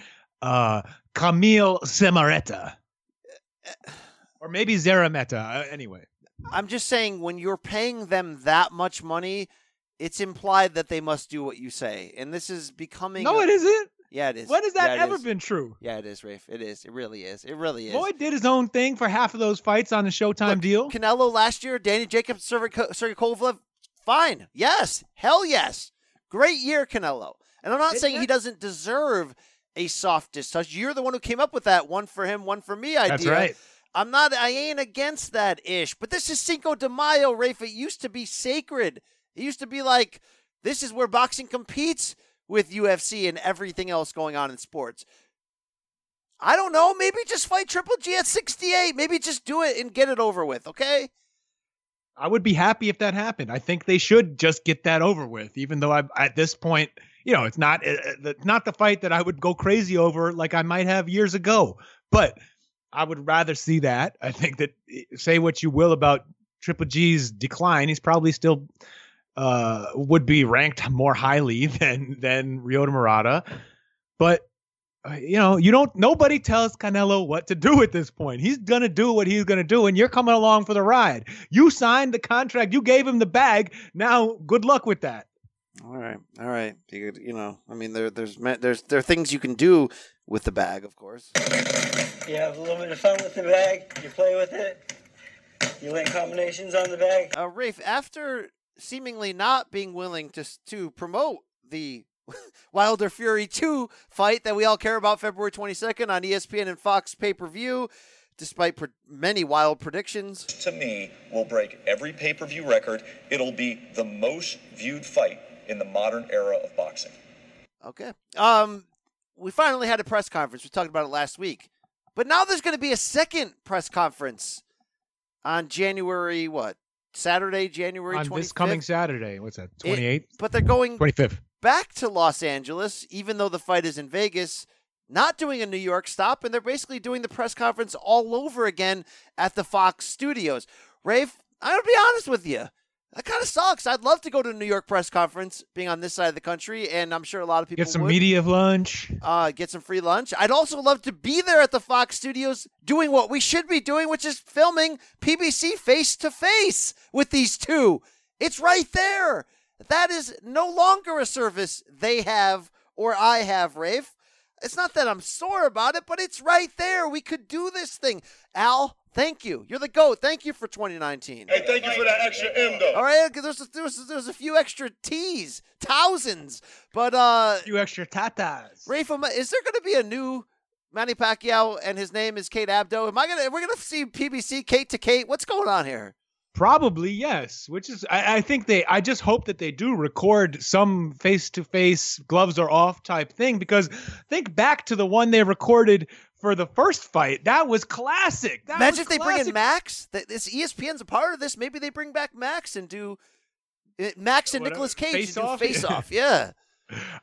D: uh, Kamil Zemareta. Or maybe Szeremeta. Uh, anyway.
A: I'm just saying when you're paying them that much money, it's implied that they must do what you say. And this is becoming
D: No, it isn't.
A: Yeah, it is.
D: When has that
A: Yeah,
D: ever
A: is.
D: been true?
A: Yeah, it is, Rafe. It is. It really is. It really is.
D: Floyd did his own thing for half of those fights on the Showtime deal.
A: Canelo last year, Danny Jacobs, Sergey Sergey Kovalev, fine. Yes. Hell yes. Great year, Canelo. And I'm not saying he doesn't deserve a softest touch. You're the one who came up with that one for him, one for me idea.
D: That's right.
A: I'm not, I ain't against that ish. But this is Cinco de Mayo, Rafe. It used to be sacred. It used to be like, this is where boxing competes with UFC and everything else going on in sports. I don't know. Maybe just fight Triple G at 68. Maybe just do it and get it over with, okay?
D: I would be happy if that happened. I think they should just get that over with, even though I'm at this point, you know, it's not uh, uh, not the fight that I would go crazy over like I might have years ago. But I would rather see that. I think that eh, say what you will about Triple G's decline, he's probably still uh, would be ranked more highly than than Ryota Murata. But uh, you know, you don't. Nobody tells Canelo what to do at this point. He's gonna do what he's gonna do, and you're coming along for the ride. You signed the contract. You gave him the bag. Now, good luck with that.
A: All right, all right. You, you know, I mean, there, there's, there's, there are things you can do with the bag, of course.
Q: You have a little bit of fun with the bag. You play with it. You land combinations on the bag.
A: Uh, Rafe, after seemingly not being willing to to promote the Wilder Fury 2 fight that we all care about February 22nd on ESPN and Fox pay per view, despite pre- many wild predictions.
R: to me, will break every pay per view record. It'll be the most viewed fight in the modern era of boxing.
A: Okay. Um, we finally had a press conference. We talked about it last week, but now there's going to be a second press conference on January what? Saturday, January
D: On
A: 25th.
D: this coming Saturday, what's that? Twenty eighth,
A: But they're going
D: twenty fifth.
A: back to Los Angeles, even though the fight is in Vegas, not doing a New York stop, and they're basically doing the press conference all over again at the Fox studios. Rafe, I'm gonna be honest with you. That kind of sucks. I'd love to go to a New York press conference, being on this side of the country, and I'm sure a lot of people
D: Get some
A: would.
D: media lunch.
A: uh, get some free lunch. I'd also love to be there at the Fox studios doing what we should be doing, which is filming PBC face to face with these two. It's right there. That is no longer a service they have or I have, Rafe. It's not that I'm sore about it, but it's right there. We could do this thing. Al, thank you. You're the GOAT. Thank you for 2019.
B: Hey, thank you for that extra M though.
A: All right, 'cause there's, there's, there's a few extra T's, thousands. But uh,
D: a few extra tatas.
A: Rafe, is there going to be a new Manny Pacquiao and his name is Kate Abdo? Am I gonna? We're gonna see PBC Kate to Kate. What's going on here?
D: Probably yes, which is I, I think they I just hope that they do record some face to face gloves are off type thing because think back to the one they recorded for the first fight. That was classic. That
A: Imagine
D: was
A: if they bring in. Max. This ESPN's a part of this. Maybe they bring back Max and do uh, Max and Nicolas Cage
D: Face
A: and do
D: Off?
A: face off. Yeah.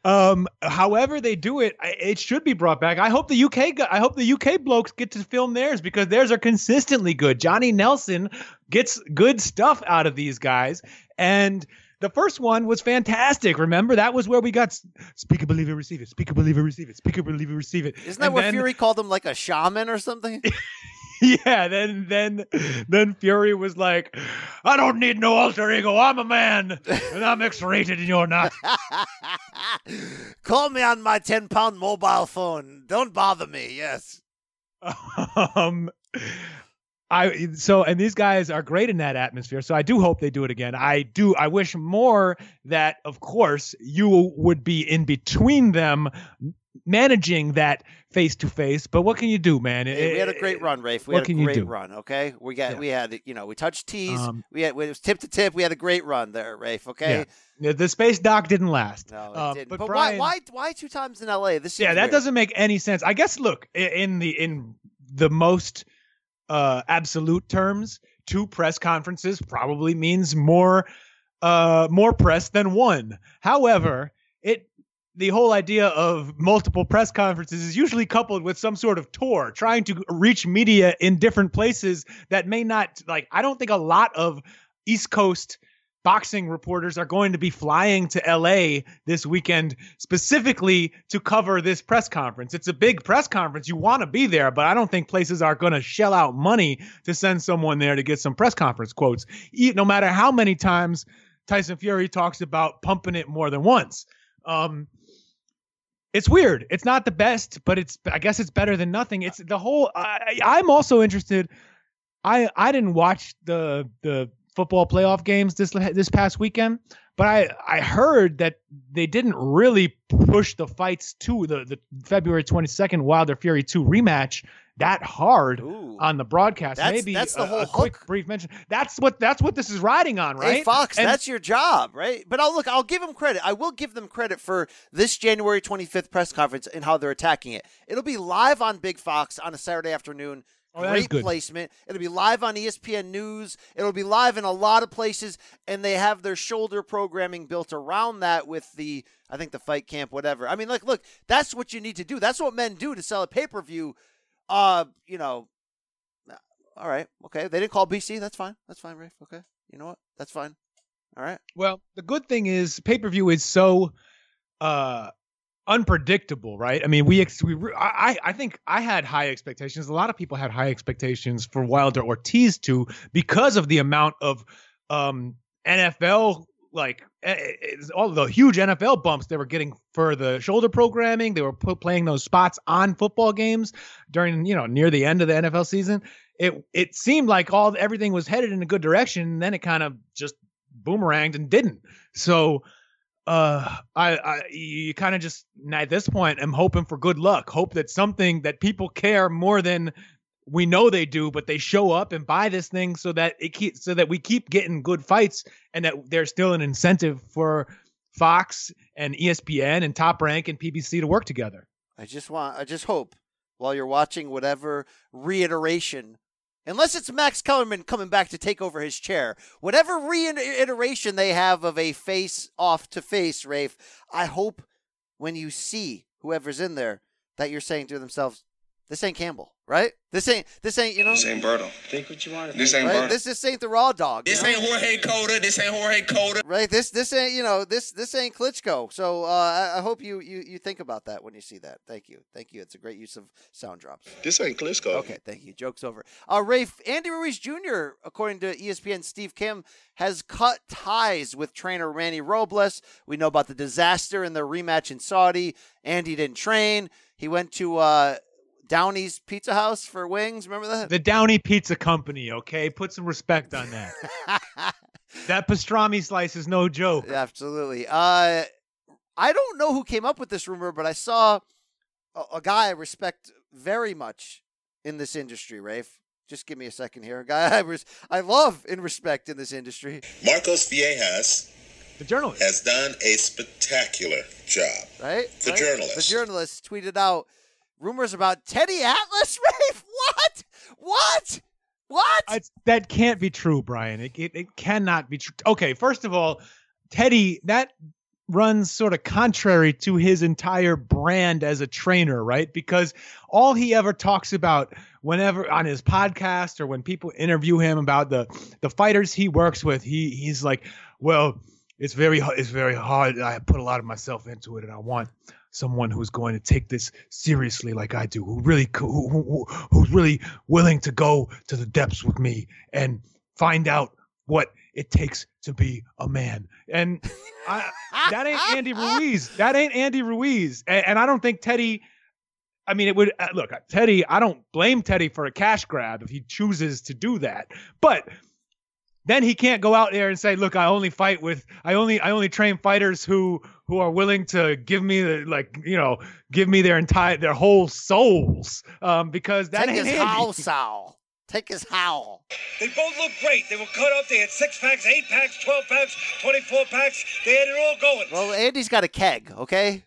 D: Um, however they do it, it should be brought back. I hope the UK, I hope the UK blokes get to film theirs because theirs are consistently good. Johnny Nelson gets good stuff out of these guys, and the first one was fantastic. Remember that was where we got s- speak it, believe it, receive it. Speak it, believe it, receive it. Speak it, believe it, receive it.
A: Isn't that
D: And
A: where
D: then-
A: Fury called him like a shaman or something?
D: yeah, then then then Fury was like, I don't need no alter ego. I'm a man, and I'm X-rated, and you're not.
A: Call me on my 10 pound mobile phone. Don't bother me. Yes.
D: um I so and these guys are great in that atmosphere. So I do hope they do it again. I do I wish more that of course you would be in between them managing that face to face, but what can you do, man?
A: We had a great run, Rafe. We
D: what
A: had a
D: can you
A: great
D: do?
A: run. Okay, we got we had you know we touched tees.
D: Um,
A: we had it was tip to tip. We had a great run there, Rafe. Okay.
D: Yeah. Yeah, the space dock didn't last.
A: No, it
D: Uh,
A: didn't.
D: But,
A: But,
D: Brian,
A: why, why why two times in L.A. This
D: yeah, that
A: weird.
D: doesn't make any sense. I guess look in the in the most uh absolute terms, two press conferences probably means more uh more press than one. However, it the whole idea of multiple press conferences is usually coupled with some sort of tour trying to reach media in different places that may not like I don't think a lot of East Coast boxing reporters are going to be flying to LA this weekend specifically to cover this press conference. It's a big press conference. You want to be there, but I don't think places are going to shell out money to send someone there to get some press conference quotes. No matter how many times Tyson Fury talks about pumping it more than once. Um, it's weird. It's not the best, but it's I guess it's better than nothing. It's the whole. I, I'm also interested. I I didn't watch the the football playoff games this this past weekend, but I I heard that they didn't really push the fights to the the February 22nd Wilder Fury 2 rematch that hard on the broadcast.
A: That's-
D: Maybe
A: that's the
D: a,
A: whole
D: a quick brief mention. That's what that's what this is riding on, right?
A: Hey Fox,
D: And-
A: that's your job, right? But I'll look. I'll give them credit. I will give them credit for this January 25th press conference and how they're attacking it. It'll be live on Big Fox on a Saturday afternoon.
D: Oh,
A: Great placement. It'll be live on ESPN News. It'll be live in a lot of places, and they have their shoulder programming built around that with the, I think the fight camp, whatever. I mean, like, look, that's what you need to do. That's what men do to sell a pay per view. Uh, you know, all right, okay. They didn't call BC. That's fine. That's fine, Rafe. Okay, you know what? That's fine. All right.
D: Well, the good thing is pay per view is so uh unpredictable, right? I mean, we ex- we re- I I- think I had high expectations. A lot of people had high expectations for Wilder Ortiz too because of the amount of um NFL like eh, eh, all the huge NFL bumps they were getting for the shoulder programming. They were put, playing those spots on football games during you know near the end of the NFL season. It it seemed like all everything was headed in a good direction, and then it kind of just boomeranged and didn't. So uh I, I you kind of just at this point am hoping for good luck. Hope that something that people care more than we know they do, but they show up and buy this thing so that it keeps so that we keep getting good fights and that there's still an incentive for Fox and ESPN and Top Rank and PBC to work together.
A: I just want, I just hope while you're watching whatever reiteration, unless it's Max Kellerman coming back to take over his chair, whatever reiteration they have of a face off to face, Rafe, I hope when you see whoever's in there that you're saying to themselves, this ain't Campbell, right? This ain't, this ain't, you know,
B: This ain't Berto.
Q: Think what you want to
B: This
Q: think.
B: ain't
A: right?
B: Berto.
A: This, this ain't the raw dog.
B: This
A: know?
B: ain't Jorge Cota. This ain't Jorge Cota.
A: Right. This this ain't you know this this ain't Klitschko. So uh, I, I hope you, you you think about that when you see that. Thank you, thank you. It's a great use of sound drops.
B: This ain't Klitschko.
A: Okay, thank you. Joke's over. Uh, Rafe Andy Ruiz Jr. according to ESPN Steve Kim has cut ties with trainer Randy Robles. We know about the disaster in their rematch in Saudi. Andy didn't train. He went to uh, Downey's Pizza House for wings. Remember that?
D: The Downey Pizza Company, okay? Put some respect on that. that pastrami slice is no joke.
A: Absolutely. Uh, I don't know who came up with this rumor, but I saw a, a guy I respect very much in this industry, Rafe. Just give me a second here. A guy I, res- I love and respect in this industry.
F: Marcos Villegas
D: the journalist
F: has done a spectacular job.
A: Right?
F: The
A: Right?
F: journalist.
A: The journalist tweeted out rumors about Teddy Atlas, Rafe. What? What? What?
D: It's, that can't be true, Brian. It, it, it cannot be true. Okay, first of all, Teddy, that runs sort of contrary to his entire brand as a trainer, right? Because all he ever talks about whenever on his podcast or when people interview him about the the fighters he works with, he he's like, "Well, it's very it's very hard. I put a lot of myself into it and I want someone who's going to take this seriously like I do, who really who, who, who- who's really willing to go to the depths with me and find out what it takes to be a man. And I, that ain't Andy Ruiz. That ain't Andy Ruiz. And, and I don't think Teddy. I mean, it would uh, look Teddy. I don't blame Teddy for a cash grab if he chooses to do that, but then he can't go out there and say, "Look, I only fight with I only I only train fighters who who are willing to give me the like you know give me their entire their whole souls." Um, because that
A: Take
D: ain't
A: his
D: Andy.
A: howl, Sal. Take his howl.
O: They both look great. They were cut up. They had six packs, eight packs, 12 packs, 24 packs. They had it all going.
A: Well, Andy's got a keg, okay?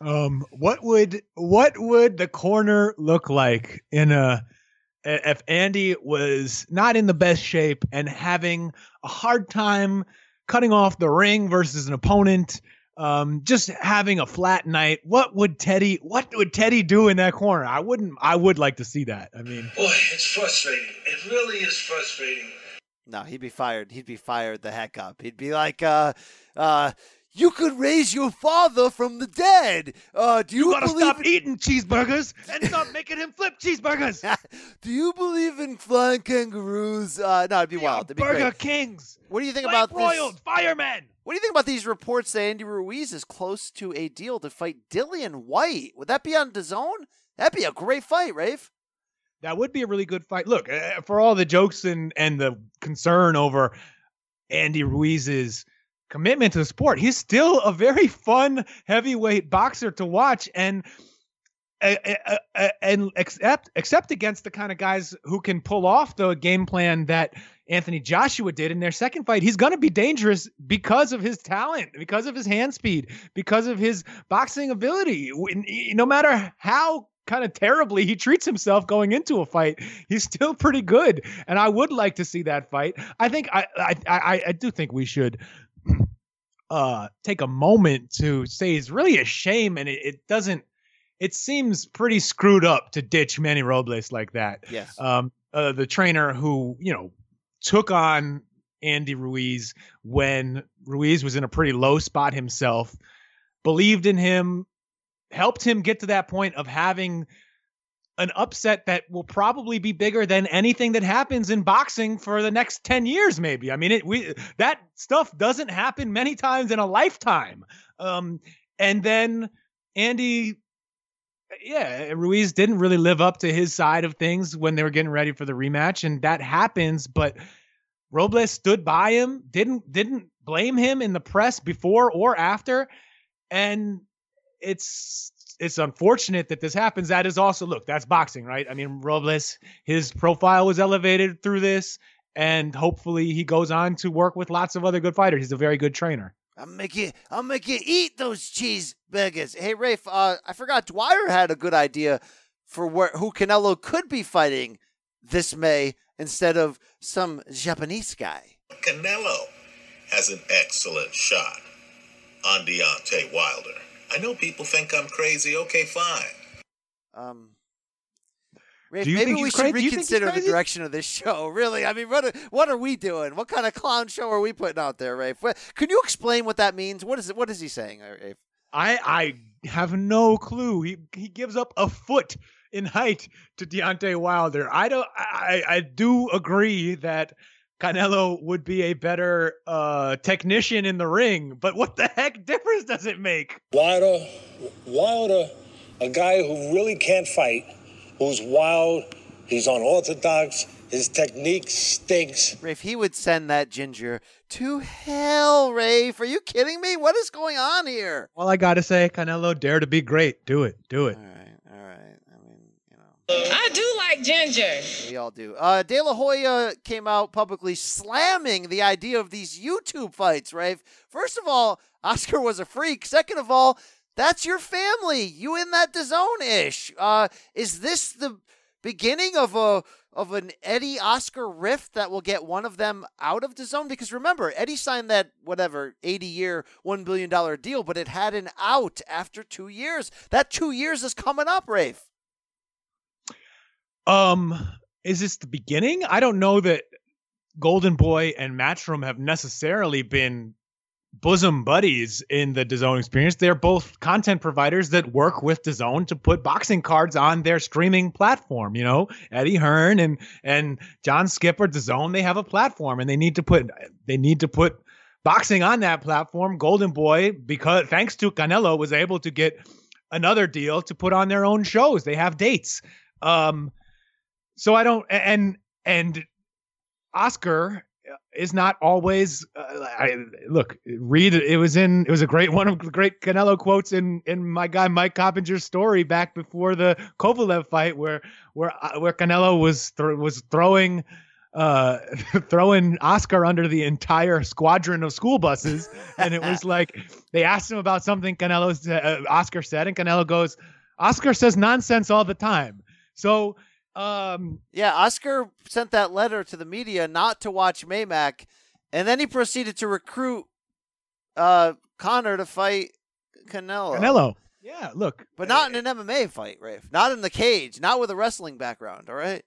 D: Um, what would what would the corner look like in a if Andy was not in the best shape and having a hard time cutting off the ring versus an opponent, um, just having a flat night? What would Teddy what would Teddy do in that corner? I wouldn't. I would like to see that. I mean,
O: Boy, it's frustrating. It really is frustrating.
A: No, he'd be fired. He'd be fired the heck up. He'd be like, uh, uh, you could raise your father from the dead. Uh, do you,
D: you gotta stop eating cheeseburgers and stop making him flip cheeseburgers.
A: Do you believe in flying kangaroos? Uh, no, it'd be wild. It'd be
D: Burger
A: great.
D: Kings.
A: What do you think
D: Flank
A: about this?
D: Firemen.
A: What do you think about these reports that Andy Ruiz is close to a deal to fight Dillian Whyte? Would that be on DAZN? That'd be a great fight, Rafe.
D: That would be a really good fight. Look, uh, for all the jokes and and the concern over Andy Ruiz's commitment to the sport, he's still a very fun heavyweight boxer to watch and and except except against the kind of guys who can pull off the game plan that Anthony Joshua did in their second fight. He's going to be dangerous because of his talent, because of his hand speed, because of his boxing ability. No matter how kind of terribly he treats himself going into a fight, he's still pretty good. And I would like to see that fight. I think I I I, I do think we should uh take a moment to say it's really a shame and it, it doesn't it seems pretty screwed up to ditch Manny Robles like that.
A: Yes.
D: Um uh, the trainer who, you know, took on Andy Ruiz when Ruiz was in a pretty low spot himself, believed in him, helped him get to that point of having an upset that will probably be bigger than anything that happens in boxing for the next 10 years maybe. I mean, it we that stuff doesn't happen many times in a lifetime. Um and then Andy yeah, Ruiz didn't really live up to his side of things when they were getting ready for the rematch and that happens, but Robles stood by him, didn't didn't blame him in the press before or after and it's it's unfortunate that this happens. That is also look, that's boxing, right? I mean, Robles, his profile was elevated through this, and hopefully he goes on to work with lots of other good fighters. He's a very good trainer.
A: I'll make you. I'll make you eat those cheeseburgers. Hey, Rafe. Uh, I forgot Dwyer had a good idea for where who Canelo could be fighting this May instead of some Japanese guy.
F: Canelo has an excellent shot on Deontay Wilder. I know people think I'm crazy. Okay, fine.
A: Um, Rafe,
D: Do you
A: maybe
D: think
A: we should
D: crazy? Do you think he's
A: reconsider the direction of this show. Really, I mean, what are, what are we doing? What kind of clown show are we putting out there, Rafe? What, can you explain what that means? What is it? What is he saying, uh, Rafe?
D: I I have no clue. He he gives up a foot in height to Deontay Wilder. I don't. I I do agree that Canelo would be a better uh, technician in the ring, but what the heck difference does it make?
P: Wilder, Wilder, a guy who really can't fight, who's wild, he's unorthodox, his technique stinks.
A: Rafe, he would send that ginger to hell, Rafe. Are you kidding me? What is going on here?
D: All I gotta say, Canelo, dare to be great. Do it. Do it.
S: I do like ginger.
A: We all do. Uh, De La Hoya came out publicly slamming the idea of these YouTube fights, Rafe. First of all, Oscar was a freak. Second of all, that's your family. You in that zone ish. Uh, is this the beginning of a of an Eddie Oscar rift that will get one of them out of the zone? Because remember, Eddie signed that whatever eighty year, one billion dollar deal, but it had an out after two years. That two years is coming up, Rafe.
D: Um, is this the beginning? I don't know that Golden Boy and Matchroom have necessarily been bosom buddies in the DAZN experience. They're both content providers that work with DAZN to put boxing cards on their streaming platform. You know, Eddie Hearn and and John Skipper, DAZN, they have a platform and they need to put they need to put boxing on that platform. Golden Boy, because thanks to Canelo, was able to get another deal to put on their own shows. They have dates. Um, so I don't and and Oscar is not always uh, I, look read it was in it was a great one of the great Canelo quotes in in my guy Mike Coppinger's story back before the Kovalev fight where where uh, where Canelo was th- was throwing uh throwing Oscar under the entire squadron of school buses. And it was like they asked him about something Canelo uh, Oscar said. And Canelo goes Oscar says nonsense all the time. So um,
A: yeah, Oscar sent that letter to the media not to watch Maymack, and then he proceeded to recruit uh, Conor to fight Canelo.
D: Canelo. Yeah, look.
A: But not in an MMA fight, Rafe. Not in the cage. Not with a wrestling background, all right?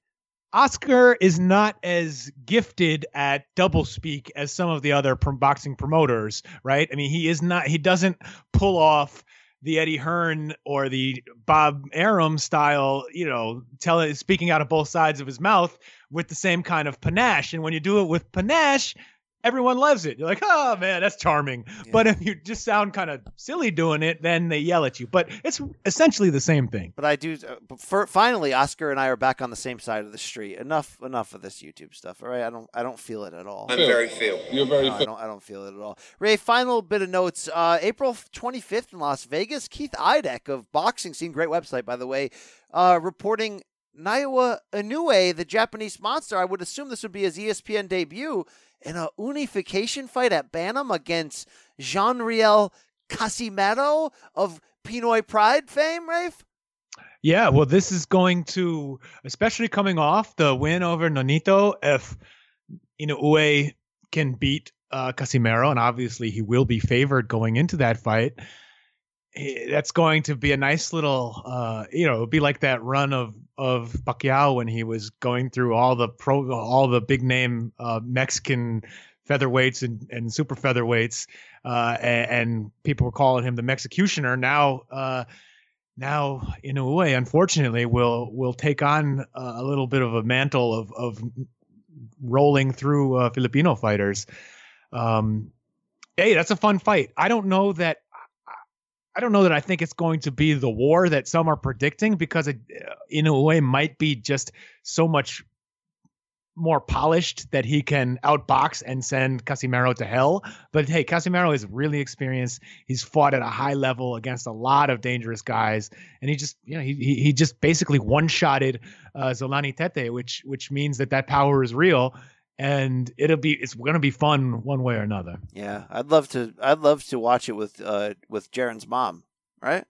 D: Oscar is not as gifted at double speak as some of the other boxing promoters, right? I mean, he is not, he doesn't pull off the Eddie Hearn or the Bob Arum style, you know, telling speaking out of both sides of his mouth with the same kind of panache. And when you do it with panache, everyone loves it. You're like, oh man, that's charming. Yeah. But if you just sound kind of silly doing it, then they yell at you. But it's essentially the same thing.
A: But I do. Uh, for, finally, Oscar and I are back on the same side of the street. Enough, enough of this YouTube stuff. All right, I don't, I don't feel it at all.
L: I'm very feel.
I: You're very.
A: No, I don't, I don't feel it at all. Ray, final bit of notes. Uh, April 25th in Las Vegas. Keith Idec of Boxing Scene, great website by the way, uh, reporting Naoya Inoue, the Japanese monster. I would assume this would be his ESPN debut in a unification fight at Bantam against John Riel Casimero of Pinoy Pride fame, Rafe?
D: Yeah, well, this is going to, especially coming off the win over Nonito, if Inoue can beat uh, Casimero, and obviously he will be favored going into that fight. Eh, that's going to be a nice little, uh, you know, it'll be like that run of of Pacquiao when he was going through all the pro, all the big name uh, Mexican featherweights and, and super featherweights, uh, and, and, people were calling him the Mexicutioner. Now, uh, now Inoue, unfortunately, will will take on a little bit of a mantle of of rolling through uh, Filipino fighters. Um, hey, that's a fun fight. I don't know that I don't know that I think it's going to be the war that some are predicting because it, uh, Inoue, might be just so much more polished that he can outbox and send Casimero to hell. But hey, Casimero is really experienced. He's fought at a high level against a lot of dangerous guys, and he just, you know, he he, he just basically one-shotted uh, Zolani Tete, which which means that that power is real and it'll be it's going to be fun one way or another.
A: Yeah, I'd love to. I'd love to watch it with uh with Jaren's mom. Right.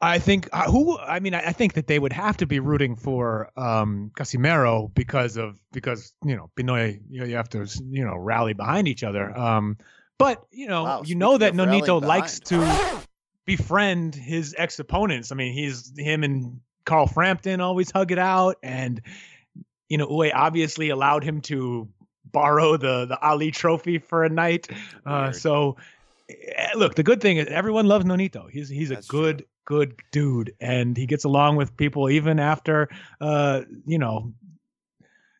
D: I think uh, who I mean I, I, think that they would have to be rooting for um Casimero because of because you know Pinoy you, know, you have to you know rally behind each other. Um, but you know wow, you know that Nonito likes to befriend his ex opponents. I mean he's him and Carl Frampton always hug it out and you know, Uwe obviously allowed him to borrow the the Ali Trophy for a night. Uh, so, eh, look, the good thing is everyone loves Nonito. He's he's a good true. good dude, and he gets along with people even after, uh, you know,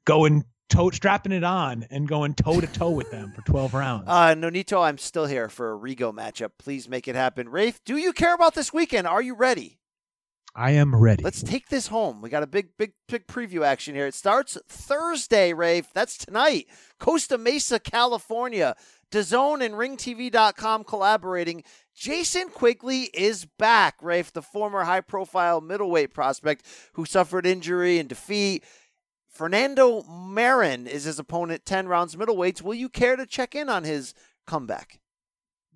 D: going toe strapping it on and going toe to toe with them for 12 rounds.
A: Uh, Nonito, I'm still here for a Rigo matchup. Please make it happen. Rafe, do you care about this weekend? Are you ready?
D: I am ready.
A: Let's take this home. We got a big, big, big preview action here. It starts Thursday, Rafe. That's tonight. Costa Mesa, California. DAZN and RingTV.com collaborating. Jason Quigley is back, Rafe, the former high profile middleweight prospect who suffered injury and defeat. Fernando Marin is his opponent, 10 rounds middleweights. Will you care to check in on his comeback?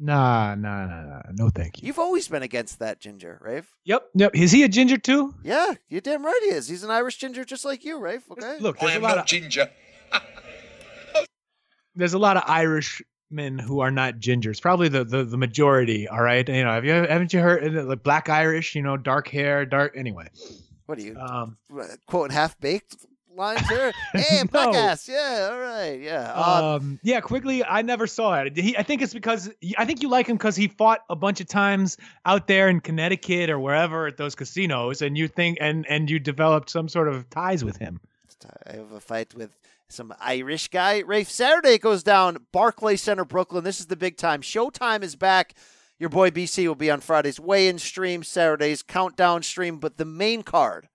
D: Nah, nah, nah, nah. No, thank you.
A: You've always been against that ginger, Rafe.
D: Yep, yep. Is he a ginger too?
A: Yeah, you're damn right he is. He's an Irish ginger just like you, Rafe. Okay.
D: Look,
B: I
D: there's a lot
B: no
D: of
B: ginger.
D: there's a lot of Irishmen who are not gingers. Probably the, the the majority. All right. You know, have you haven't you heard uh, like black Irish? You know, dark hair, dark. Anyway,
A: What are you
D: um,
A: quoting half baked lines here? hey,
D: No.
A: ass. Yeah, all right. Yeah. Um,
D: um, yeah, quickly. I never saw it. He, I think it's because I think you like him because he fought a bunch of times out there in Connecticut or wherever at those casinos, and you think and and you developed some sort of ties with him.
A: I have a fight with some Irish guy. Rafe, Saturday goes down, Barclay Center, Brooklyn. This is the big time. Showtime is back. Your boy BC will be on Fridays. Weigh-in stream, Saturdays, countdown stream, but the main card,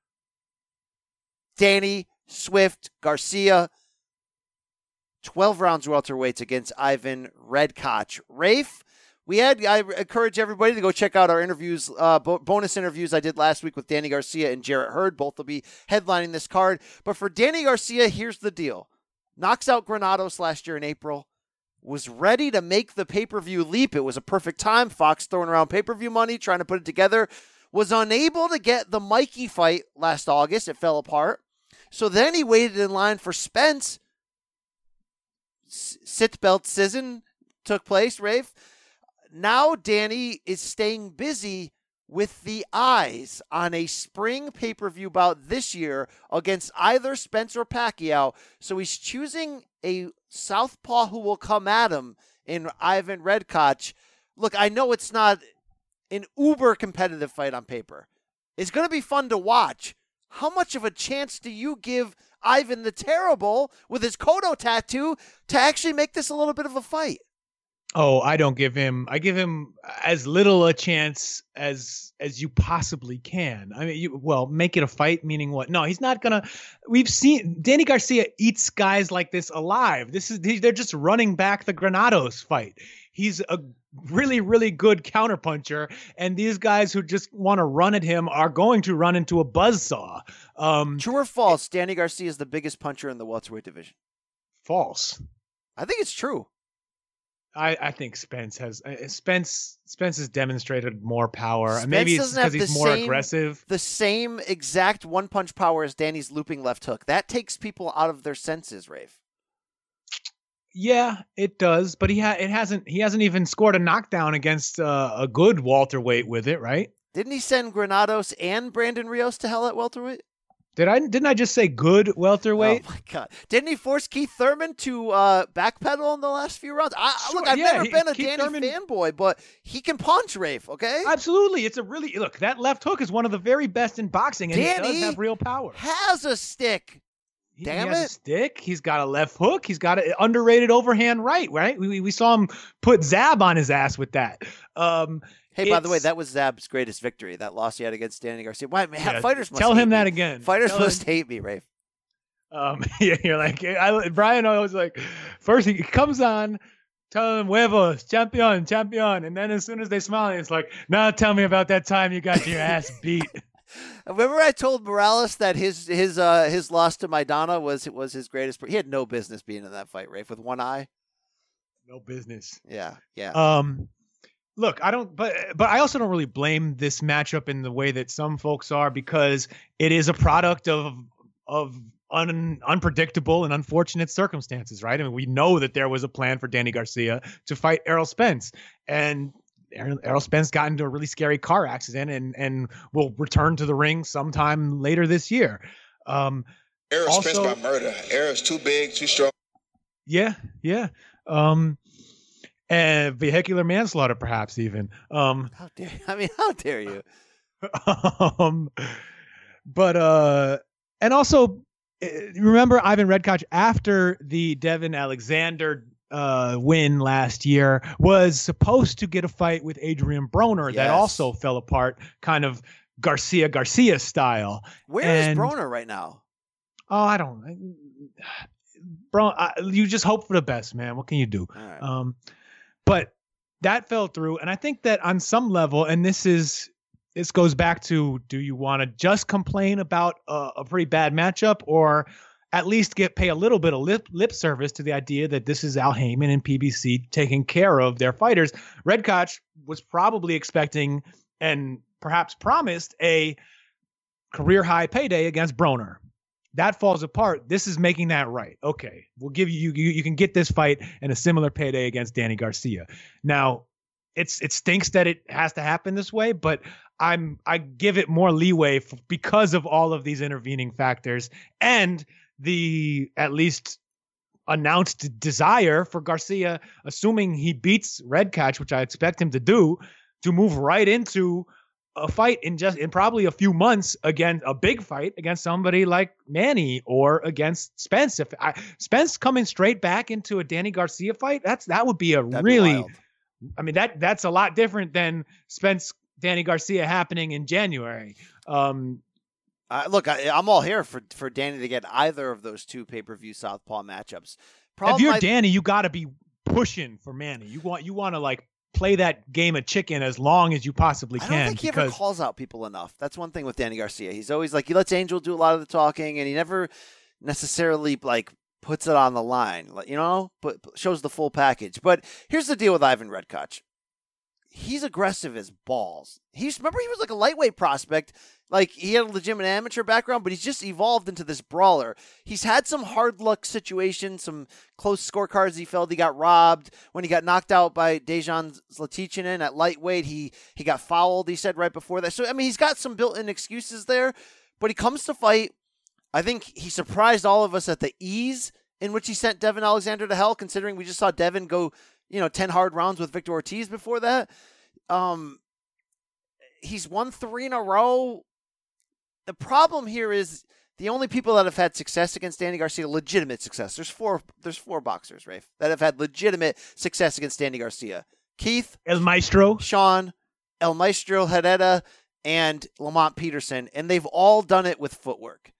A: Danny, Swift, Garcia, 12 rounds welterweights against Ivan Redkach. Rafe, we had, I encourage everybody to go check out our interviews, uh, bo- bonus interviews I did last week with Danny Garcia and Jarrett Hurd. Both will be headlining this card. But for Danny Garcia, here's the deal knocks out Granados last year in April, was ready to make the pay per view leap. It was a perfect time. Fox throwing around pay per view money, trying to put it together. Was unable to get the Mikey fight last August. It fell apart. So then he waited in line for Spence. S- Sit belt season took place, Rafe. Now Danny is staying busy with the eyes on a spring pay per view bout this year against either Spence or Pacquiao. So he's choosing a southpaw who will come at him in Ivan Redkach. Look, I know it's not an uber competitive fight on paper. It's going to be fun to watch. How much of a chance do you give Ivan the Terrible with his Kodo tattoo to actually make this a little bit of a fight?
D: Oh, I don't give him. I give him as little a chance as as you possibly can. I mean, you well make it a fight. Meaning what? No, he's not gonna. We've seen Danny Garcia eats guys like this alive. This is they're just running back the Granados fight. He's a really really good counterpuncher, and these guys who just want to run at him are going to run into a buzzsaw. Um,
A: True or false? Danny Garcia is the biggest puncher in the welterweight division.
D: false.
A: I think it's true.
D: I, I think Spence has uh, Spence Spence has demonstrated more power.
A: Spence
D: Maybe it's because he's more
A: same-
D: aggressive.
A: The same exact one punch power as Danny's looping left hook. That takes people out of their senses, Rafe.
D: Yeah, it does, but he ha- it hasn't he hasn't even scored a knockdown against uh, a good Walter welterweight with it, right?
A: Didn't he send Granados and Brandon Rios to hell at welterweight?
D: Did I didn't I just say good welterweight?
A: Oh my god! Didn't he force Keith Thurman to uh, backpedal in the last few rounds? I, I- look, I've
D: yeah,
A: never
D: he-
A: been a
D: Keith
A: Danny
D: Thurman-
A: fanboy, but he can punch, Rafe. Okay,
D: Absolutely, it's a really look that left hook is one of the very best in boxing, and he
A: Danny
D: does have real power.
A: has a stick. Damn
D: he has
A: it.
D: a stick. He's got a left hook. He's got an underrated overhand right. Right. We, we- we saw him put Zab on his ass with that. Um,
A: Hey, by the way, that was Zab's greatest victory. That loss he had against Danny Garcia. Why, man,
D: Yeah,
A: fighters must
D: tell him that
A: me.
D: again.
A: Fighters
D: Tell
A: must
D: him-
A: hate me, Rafe.
D: Um, yeah, you're like I, Brian. I was like, first he comes on, tell them huevos, champion, champion, and then as soon as they smile, it's like, now tell me about that time you got your ass beat.
A: Remember, I told Morales that his his uh his loss to Maidana was was his greatest. He had no business being in that fight, Rafe, with one eye.
D: no business.
A: Yeah, yeah.
D: Um, look, I don't, but but I also don't really blame this matchup in the way that some folks are because it is a product of of un, unpredictable and unfortunate circumstances, right? I mean, we know that there was a plan for Danny Garcia to fight Errol Spence, and Errol, Errol Spence got into a really scary car accident and and will return to the ring sometime later this year. Um,
B: Errol Spence
D: Also-
B: by murder. Errol's too big, too strong.
D: yeah, yeah. Um, and vehicular manslaughter, perhaps even. Um,
A: How dare I mean, how dare you?
D: um, but uh, and also eh, remember Ivan Redkach after the Devin Alexander uh win last year was supposed to get a fight with Adrian Broner that also fell apart, kind of Garcia Garcia style.
A: Where is
D: And-
A: Broner right now?
D: Oh, I don't. Bro, I, you just hope for the best, man. What can you do?
A: Right.
D: Um, but that fell through, and I think that on some level, and this is this goes back to: do you want to just complain about a, a pretty bad matchup, or at least get pay a little bit of lip lip service to the idea that this is Al Haymon and PBC taking care of their fighters. Redkach was probably expecting and perhaps promised a career high payday against Broner. That falls apart. This is making that right. Okay, we'll give you you you can get this fight and a similar payday against Danny Garcia. Now, it's it stinks that it has to happen this way, but I'm I give it more leeway f- because of all of these intervening factors and the at least announced desire for Garcia, assuming he beats Redkach, which I expect him to do, to move right into a fight in just in probably a few months against a big fight against somebody like Manny or against Spence. If I, Spence coming straight back into a Danny Garcia fight, that's that would be a
A: That'd
D: really,
A: wild.
D: I mean that that's a lot different than Spence Danny Garcia happening in January. Um,
A: Uh, look, I, I'm all here for for Danny to get either of those two pay per view Southpaw matchups.
D: if you're
A: I-
D: Danny, you got to be pushing for Manny. You want you want to like play that game of chicken as long as you possibly
A: I
D: can.
A: don't think he ever calls out people enough. That's one thing with Danny Garcia. He's always like he lets Angel do a lot of the talking, and he never necessarily like puts it on the line. You know, but but shows the full package. But here's the deal with Ivan Redkach. He's aggressive as balls. He's remember he was like a lightweight prospect. Like he had a legitimate amateur background, but he's just evolved into this brawler. He's had some hard luck situations, some close scorecards he felt he got robbed when he got knocked out by Dejan Zlaticanin at lightweight. He he got fouled. He said right before that. So I mean, he's got some built-in excuses there, but he comes to fight. I think he surprised all of us at the ease in which he sent Devin Alexander to hell. Considering we just saw Devin go, you know, ten hard rounds with Victor Ortiz before that. Um, he's won three in a row. The problem here is the only people that have had success against Danny Garcia, legitimate success. There's four. There's four boxers, Rafe, that have had legitimate success against Danny Garcia. Keith,
D: El Maestro,
A: Sean, El Maestro Herrera, and Lamont Peterson, and they've all done it with footwork.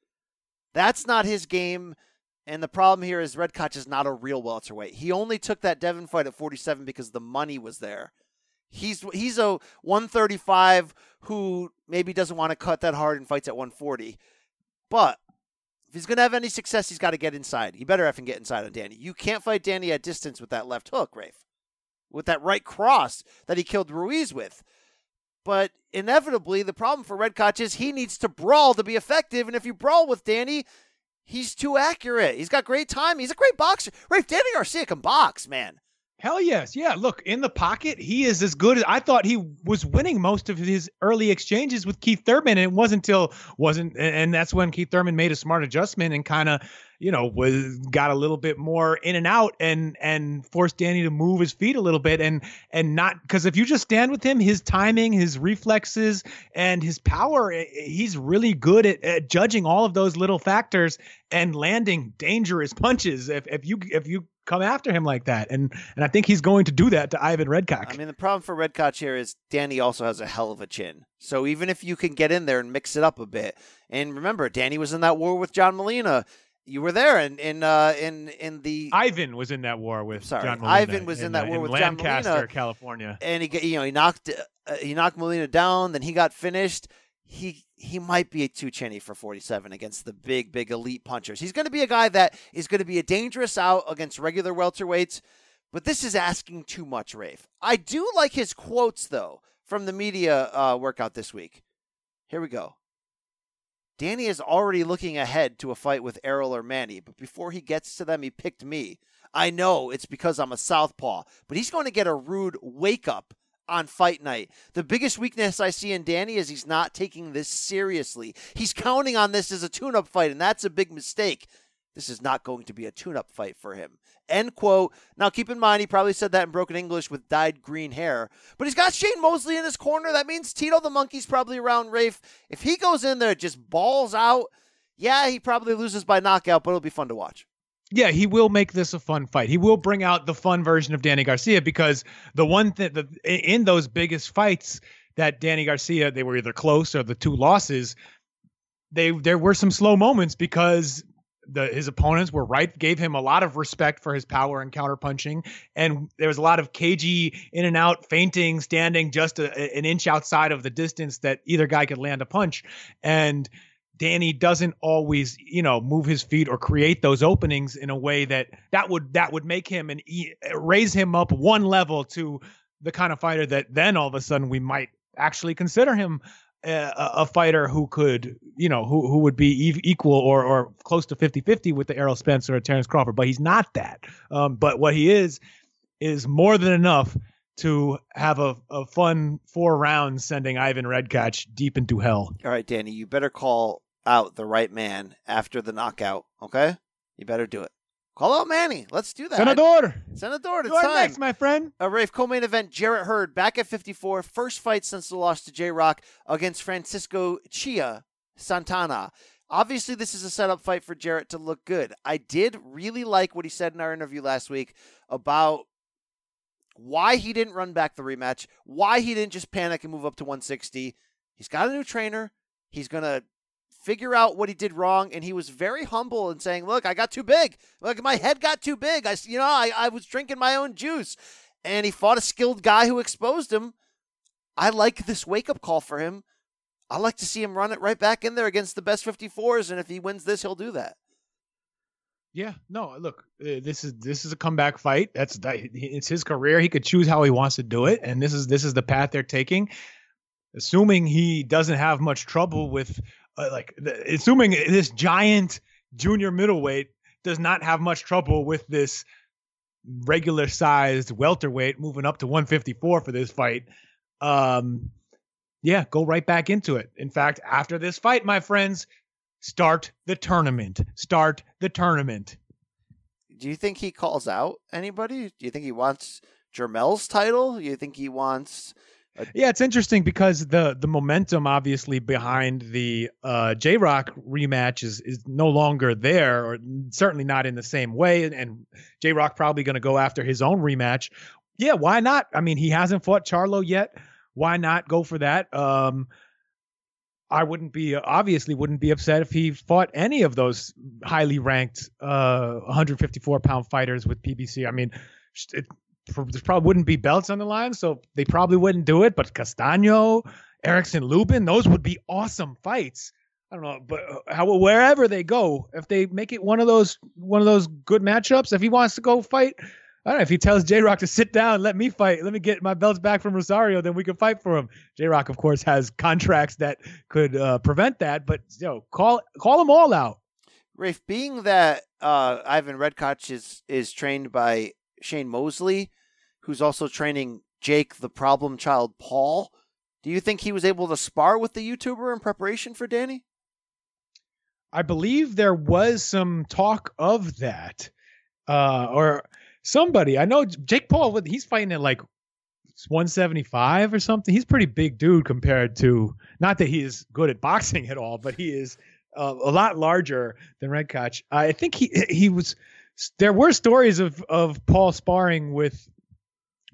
A: That's not his game. And the problem here is Red is not a real welterweight. He only took that Devin fight at 47 because the money was there. He's he's a 135 who maybe doesn't want to cut that hard and fights at 140. But if he's going to have any success, he's got to get inside. He better effing get inside on Danny. You can't fight Danny at distance with that left hook, Rafe. With that right cross that he killed Ruiz with. But inevitably, the problem for Red is he needs to brawl to be effective. And if you brawl with Danny, he's too accurate. He's got great time. He's a great boxer. Rafe, Danny Garcia can box, man.
D: Hell yes. Yeah. Look, in the pocket, he is as good as I thought he was winning most of his early exchanges with Keith Thurman. And it wasn't until wasn't and that's when Keith Thurman made a smart adjustment and kind of, you know, was got a little bit more in and out and and forced Danny to move his feet a little bit and and not because if you just stand with him, his timing, his reflexes, and his power, eh, eh, he's really good at, at judging all of those little factors and landing dangerous punches if, if you if you come after him like that. And and I think he's going to do that to Ivan Redkach.
A: I mean, the problem for Redkach here is Danny also has a hell of a chin. So even if you can get in there and mix it up a bit, and remember, Danny was in that war with John Molina. You were there, in in uh, in in the
D: Ivan was in that war with
A: Sorry,
D: John Molina
A: Ivan was in, that
D: uh,
A: war with
D: Lancaster,
A: John Molina,
D: California.
A: and he you know he knocked uh, he knocked Molina down. Then he got finished. He he might be too chinny for 47 against the big big elite punchers. He's going to be a guy that is going to be a dangerous out against regular welterweights. But this is asking too much, Rafe. I do like his quotes though from the media uh, workout this week. Here we go. Danny is already looking ahead to a fight with Errol or Manny, but before he gets to them, he picked me. I know it's because I'm a southpaw, but he's going to get a rude wake up on fight night. The biggest weakness I see in Danny is he's not taking this seriously. He's counting on this as a tune up fight, and that's a big mistake. This is not going to be a tune up fight for him. End quote. Now, keep in mind, he probably said that in broken English with dyed green hair, but he's got Shane Mosley in his corner. That means Tito the Monkey's probably around Rafe. If he goes in there, just balls out, yeah, he probably loses by knockout, but it'll be fun to watch.
D: Yeah, he will make this a fun fight. He will bring out the fun version of Danny Garcia because the one thing the in those biggest fights that Danny Garcia they were either close or the two losses, they there were some slow moments because the his opponents were right gave him a lot of respect for his power and counterpunching and there was a lot of cagey in and out fainting standing just a, an inch outside of the distance that either guy could land a punch and Danny doesn't always, you know, move his feet or create those openings in a way that that would that would make him and raise him up one level to the kind of fighter that then all of a sudden we might actually consider him a, a fighter who could, you know, who who would be equal or or close to 50-50 with the Errol Spencer or Terrence Crawford, but he's not that. Um, but what he is is more than enough to have a, a fun four rounds sending Ivan Redkach deep into hell.
A: All right, Danny, you better call out the right man after the knockout, okay? You better do it. Call out Manny. Let's do that.
D: Senador.
A: Senador, it's
D: You're
A: time.
D: next, my friend.
A: A Rafe co-main event. Jarrett Hurd back at 54. First fight since the loss to J Rock against Francisco Chia Santana. Obviously, this is a setup fight for Jarrett to look good. I did really like what he said in our interview last week about why he didn't run back the rematch, why he didn't just panic and move up to 160. He's got a new trainer. He's going to figure out what he did wrong and he was very humble in saying look i got too big look my head got too big i you know I, I was drinking my own juice and he fought a skilled guy who exposed him i like this wake-up call for him i like to see him run it right back in there against the best 54s and if he wins this he'll do that
D: yeah, no, look, uh, this is this is a comeback fight. That's it's his career. He could choose how he wants to do it, and this is this is the path they're taking. Assuming he doesn't have much trouble with uh, like assuming this giant junior middleweight does not have much trouble with this regular sized welterweight moving up to 154 for this fight. Um, yeah, go right back into it. In fact, after this fight, my friends, start the tournament. Start the tournament.
A: Do you think he calls out anybody? Do you think he wants Jermell's title? Do you think he wants
D: yeah, it's interesting because the the momentum obviously behind the uh, J Rock rematch is is no longer there, or certainly not in the same way. And J Rock probably going to go after his own rematch. Yeah, why not? I mean, he hasn't fought Charlo yet. Why not go for that? Um, I wouldn't be obviously wouldn't be upset if he fought any of those highly ranked uh, 154 pound fighters with PBC. I mean, there probably wouldn't be belts on the line, so they probably wouldn't do it. But Castaño, Erickson, Lubin, those would be awesome fights. I don't know, but uh, how wherever they go, if they make it one of those one of those good matchups, if he wants to go fight, I don't know. If he tells J Rock to sit down, let me fight, let me get my belts back from Rosario, then we can fight for him. J Rock, of course, has contracts that could uh, prevent that, but you know, call call them all out.
A: Rafe, being that uh, Ivan Redkach is is trained by Shane Mosley, who's also training Jake the problem child Paul. Do you think he was able to spar with the YouTuber in preparation for Danny?
D: I believe there was some talk of that. Uh, or somebody. I know Jake Paul, he's fighting at like 175 or something. He's pretty big dude compared to, not that he is good at boxing at all, but he is uh, a lot larger than Redkach. I think he he was there were stories of of Paul sparring with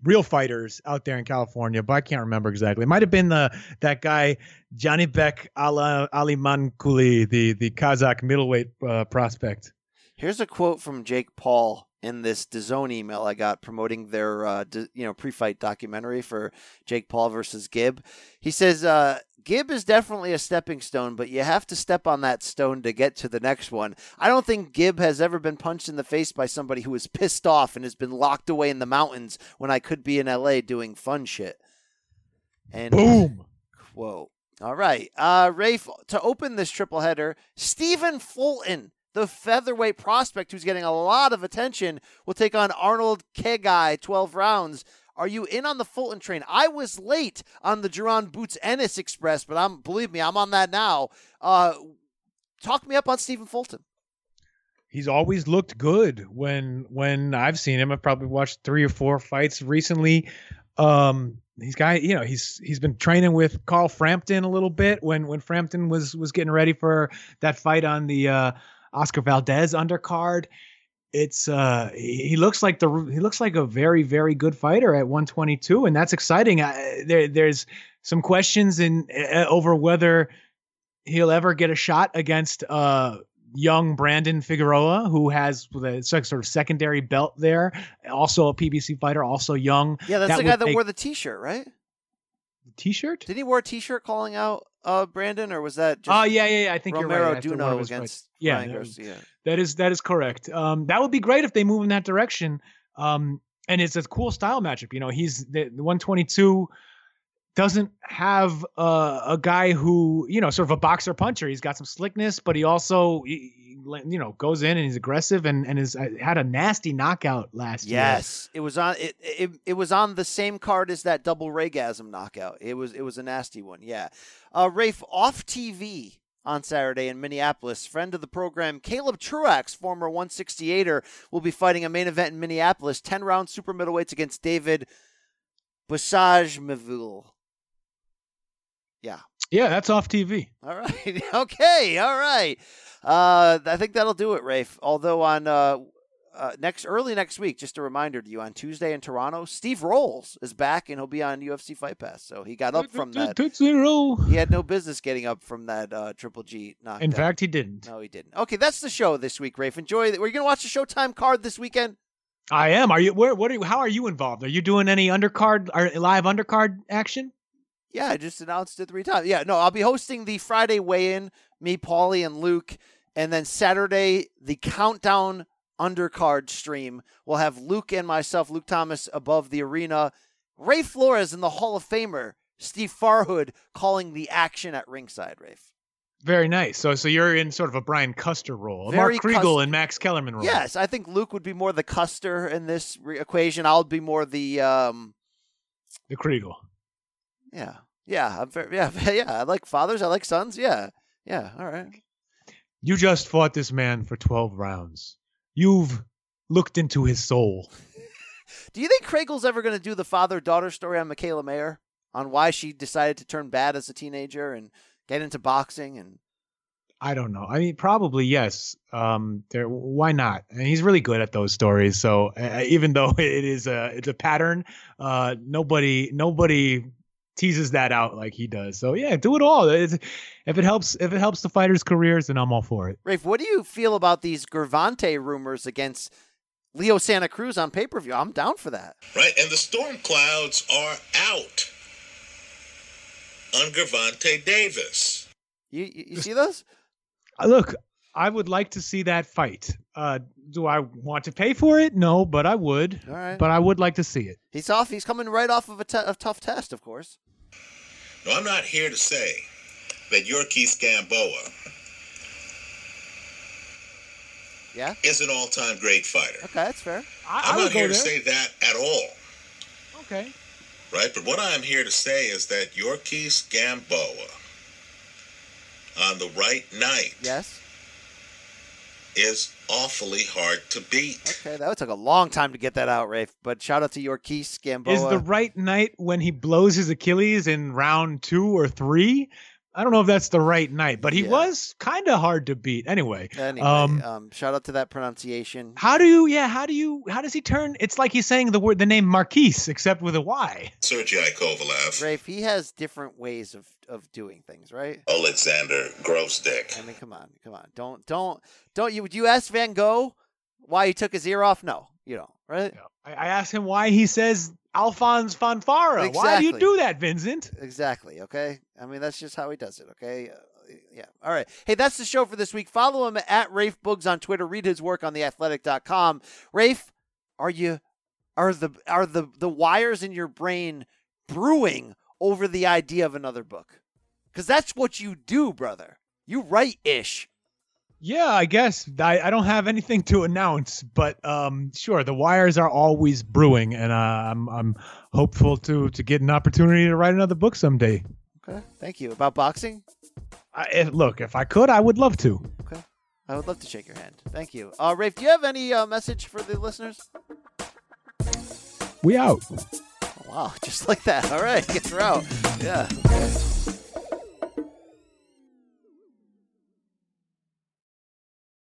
D: real fighters out there in California, but I can't remember exactly. It might have been the that guy Johnny Janibek Ala Alimkhanuly, the the Kazakh middleweight uh, prospect.
A: Here's a quote from Jake Paul in this DAZN email I got promoting their uh, you know pre-fight documentary for Jake Paul versus Gib. He says uh, Gib is definitely a stepping stone, but you have to step on that stone to get to the next one. I don't think Gib has ever been punched in the face by somebody who is pissed off and has been locked away in the mountains when I could be in LA doing fun shit. And
D: boom.
A: Whoa. All right. Uh Rafe, to open this triple header, Stephen Fulton the featherweight prospect who's getting a lot of attention will take on Arnold Khegai 12 rounds. Are you in on the Fulton train? I was late on the Jaron Boots Ennis Express, but I'm believe me, I'm on that now. Uh, talk me up on Stephen Fulton.
D: He's always looked good when when I've seen him. I've probably watched three or four fights recently. Um, he's guy, you know, he's he's been training with Carl Frampton a little bit when when Frampton was was getting ready for that fight on the uh, Oscar Valdez undercard. It's uh he looks like the he looks like a very very good fighter at 122 and that's exciting. I, there there's some questions in uh, over whether he'll ever get a shot against uh young Brandon Figueroa, who has the sort of secondary belt there, also a PBC fighter, also young.
A: Yeah, that's that the guy that wore the T-shirt, right?
D: T-shirt.
A: Did he wear a T-shirt calling out uh, Brandon, or was that? just
D: Oh yeah, yeah, yeah. I think
A: Romero
D: you're right.
A: Duno against
D: fights. yeah, that-
A: Garcia.
D: That is that is correct. Um, that would be great if they move in that direction. Um, and it's a cool style matchup. You know, he's the, the 122 doesn't have uh, a guy who you know sort of a boxer puncher. He's got some slickness, but he also you know goes in and he's aggressive and and has uh, had a nasty knockout last year.
A: Yes, it was on it, it. It was on the same card as that double Raygasm knockout. It was it was a nasty one. Yeah, uh, Rafe off TV on Saturday in Minneapolis. Friend of the program, Caleb Truax, former 168er, will be fighting a main event in Minneapolis. Ten round super middleweights against David Boussage Meville. Yeah.
D: Yeah, that's off TV.
A: All right. okay. All right. Uh, I think that'll do it, Rafe. Although on uh, uh, next early next week, just a reminder to you on Tuesday in Toronto, Steve Rolls is back and he'll be on UFC Fight Pass. So he got up from that.
D: Tootsie Roll.
A: He had no business getting up from that uh, Triple G knockdown.
D: In fact, he didn't.
A: no, he didn't. Okay, that's the show this week, Rafe. Enjoy. it. Were you gonna watch the Showtime card this weekend?
D: I am. Are you? Where? What? Are you, how are you involved? Are you doing any undercard or live undercard action?
A: Yeah, I just announced it three times. Yeah, no, I'll be hosting the Friday weigh-in, me, Paulie, and Luke, and then Saturday the countdown undercard stream. We'll have Luke and myself, Luke Thomas, above the arena. Ray Flores and the Hall of Famer Steve Farhood calling the action at ringside. Rafe.
D: Very nice. So, so you're in sort of a Brian Custer role,
A: Very
D: Mark Kriegel
A: Cus-
D: and Max Kellerman role.
A: Yes, I think Luke would be more the Custer in this re- equation. I'll be more the um,
D: the Kriegel.
A: yeah, yeah, I'm very, yeah, yeah. I like fathers. I like sons. Yeah, yeah. All right.
D: You just fought this man for 12 rounds. You've looked into his soul.
A: Do you think Kriegel's ever going to do the father daughter story on Mikaela Mayer on why she decided to turn bad as a teenager and get into boxing? And
D: I don't know. I mean, probably yes. Um, there. Why not? And he's really good at those stories. So uh, even though it is a it's a pattern, uh, nobody nobody teases that out like he does. So yeah, do it all. It's, if it helps if it helps the fighters' careers, then I'm all for it.
A: Rafe, what do you feel about these Gervonta rumors against Leo Santa Cruz on pay per view? I'm down for that.
F: Right? And the storm clouds are out on Gervonta Davis.
A: You you, you see those?
D: Uh, Look, I would like to see that fight. Uh, do I want to pay for it? No, but I would.
A: All right.
D: But I would like to see it.
A: He's off. He's coming right off of a, te- a tough test, of course.
F: No, I'm not here to say that Yorkis Gamboa
A: Yeah.
F: is an all-time great fighter.
A: Okay, that's fair.
D: I,
F: I'm
D: would
F: not here to say that at all.
D: Okay.
F: right? But what I'm here to say is that Yorkis Gamboa on the right night
A: Yes.
F: Is awfully hard to beat.
A: Okay, that would took a long time to get that out, Rafe. But shout out to your Yorkis Gamboa.
D: Is the right night when he blows his Achilles in round two or three? I don't know if that's the right night, but he
A: Yeah.
D: was kind of hard to beat. Anyway,
A: Anyway,
D: um,
A: um, shout out to that pronunciation.
D: how do you? Yeah, how do you? How does he turn? It's like he's saying the word, the name Marquise, except with a Y.
F: Sergei Kovalev,
A: Rafe, he has different ways of, of doing things, right?
F: Alexander Gvozdyk.
A: I mean, come on, come on. Don't, don't, don't you? Would you ask Van Gogh why he took his ear off? No, you don't, right?
D: I, I asked him why he says Alphonse Fanfara. Why do you do that, Vincent?
A: Exactly. Okay. I mean, that's just how he does it. Okay. Uh, yeah. All right. Hey, that's the show for this week. Follow him at Rafe Boogs on Twitter. Read his work on theathletic.com. Rafe, are you are the are the the wires in your brain brewing over the idea of another book? Because that's what you do, brother. You write ish.
D: Yeah, I guess I, I don't have anything to announce, but um, sure, the wires are always brewing, and uh, I'm I'm hopeful to to get an opportunity to write another book someday.
A: Okay. Thank you. About boxing?
D: I, if- look, if I could, I would love to.
A: Okay. I would love to shake your hand. Thank you. Uh, Rafe, do you have any uh, message for the listeners?
D: We out.
A: Oh, wow. Just like that. All right. Get her out. Yeah.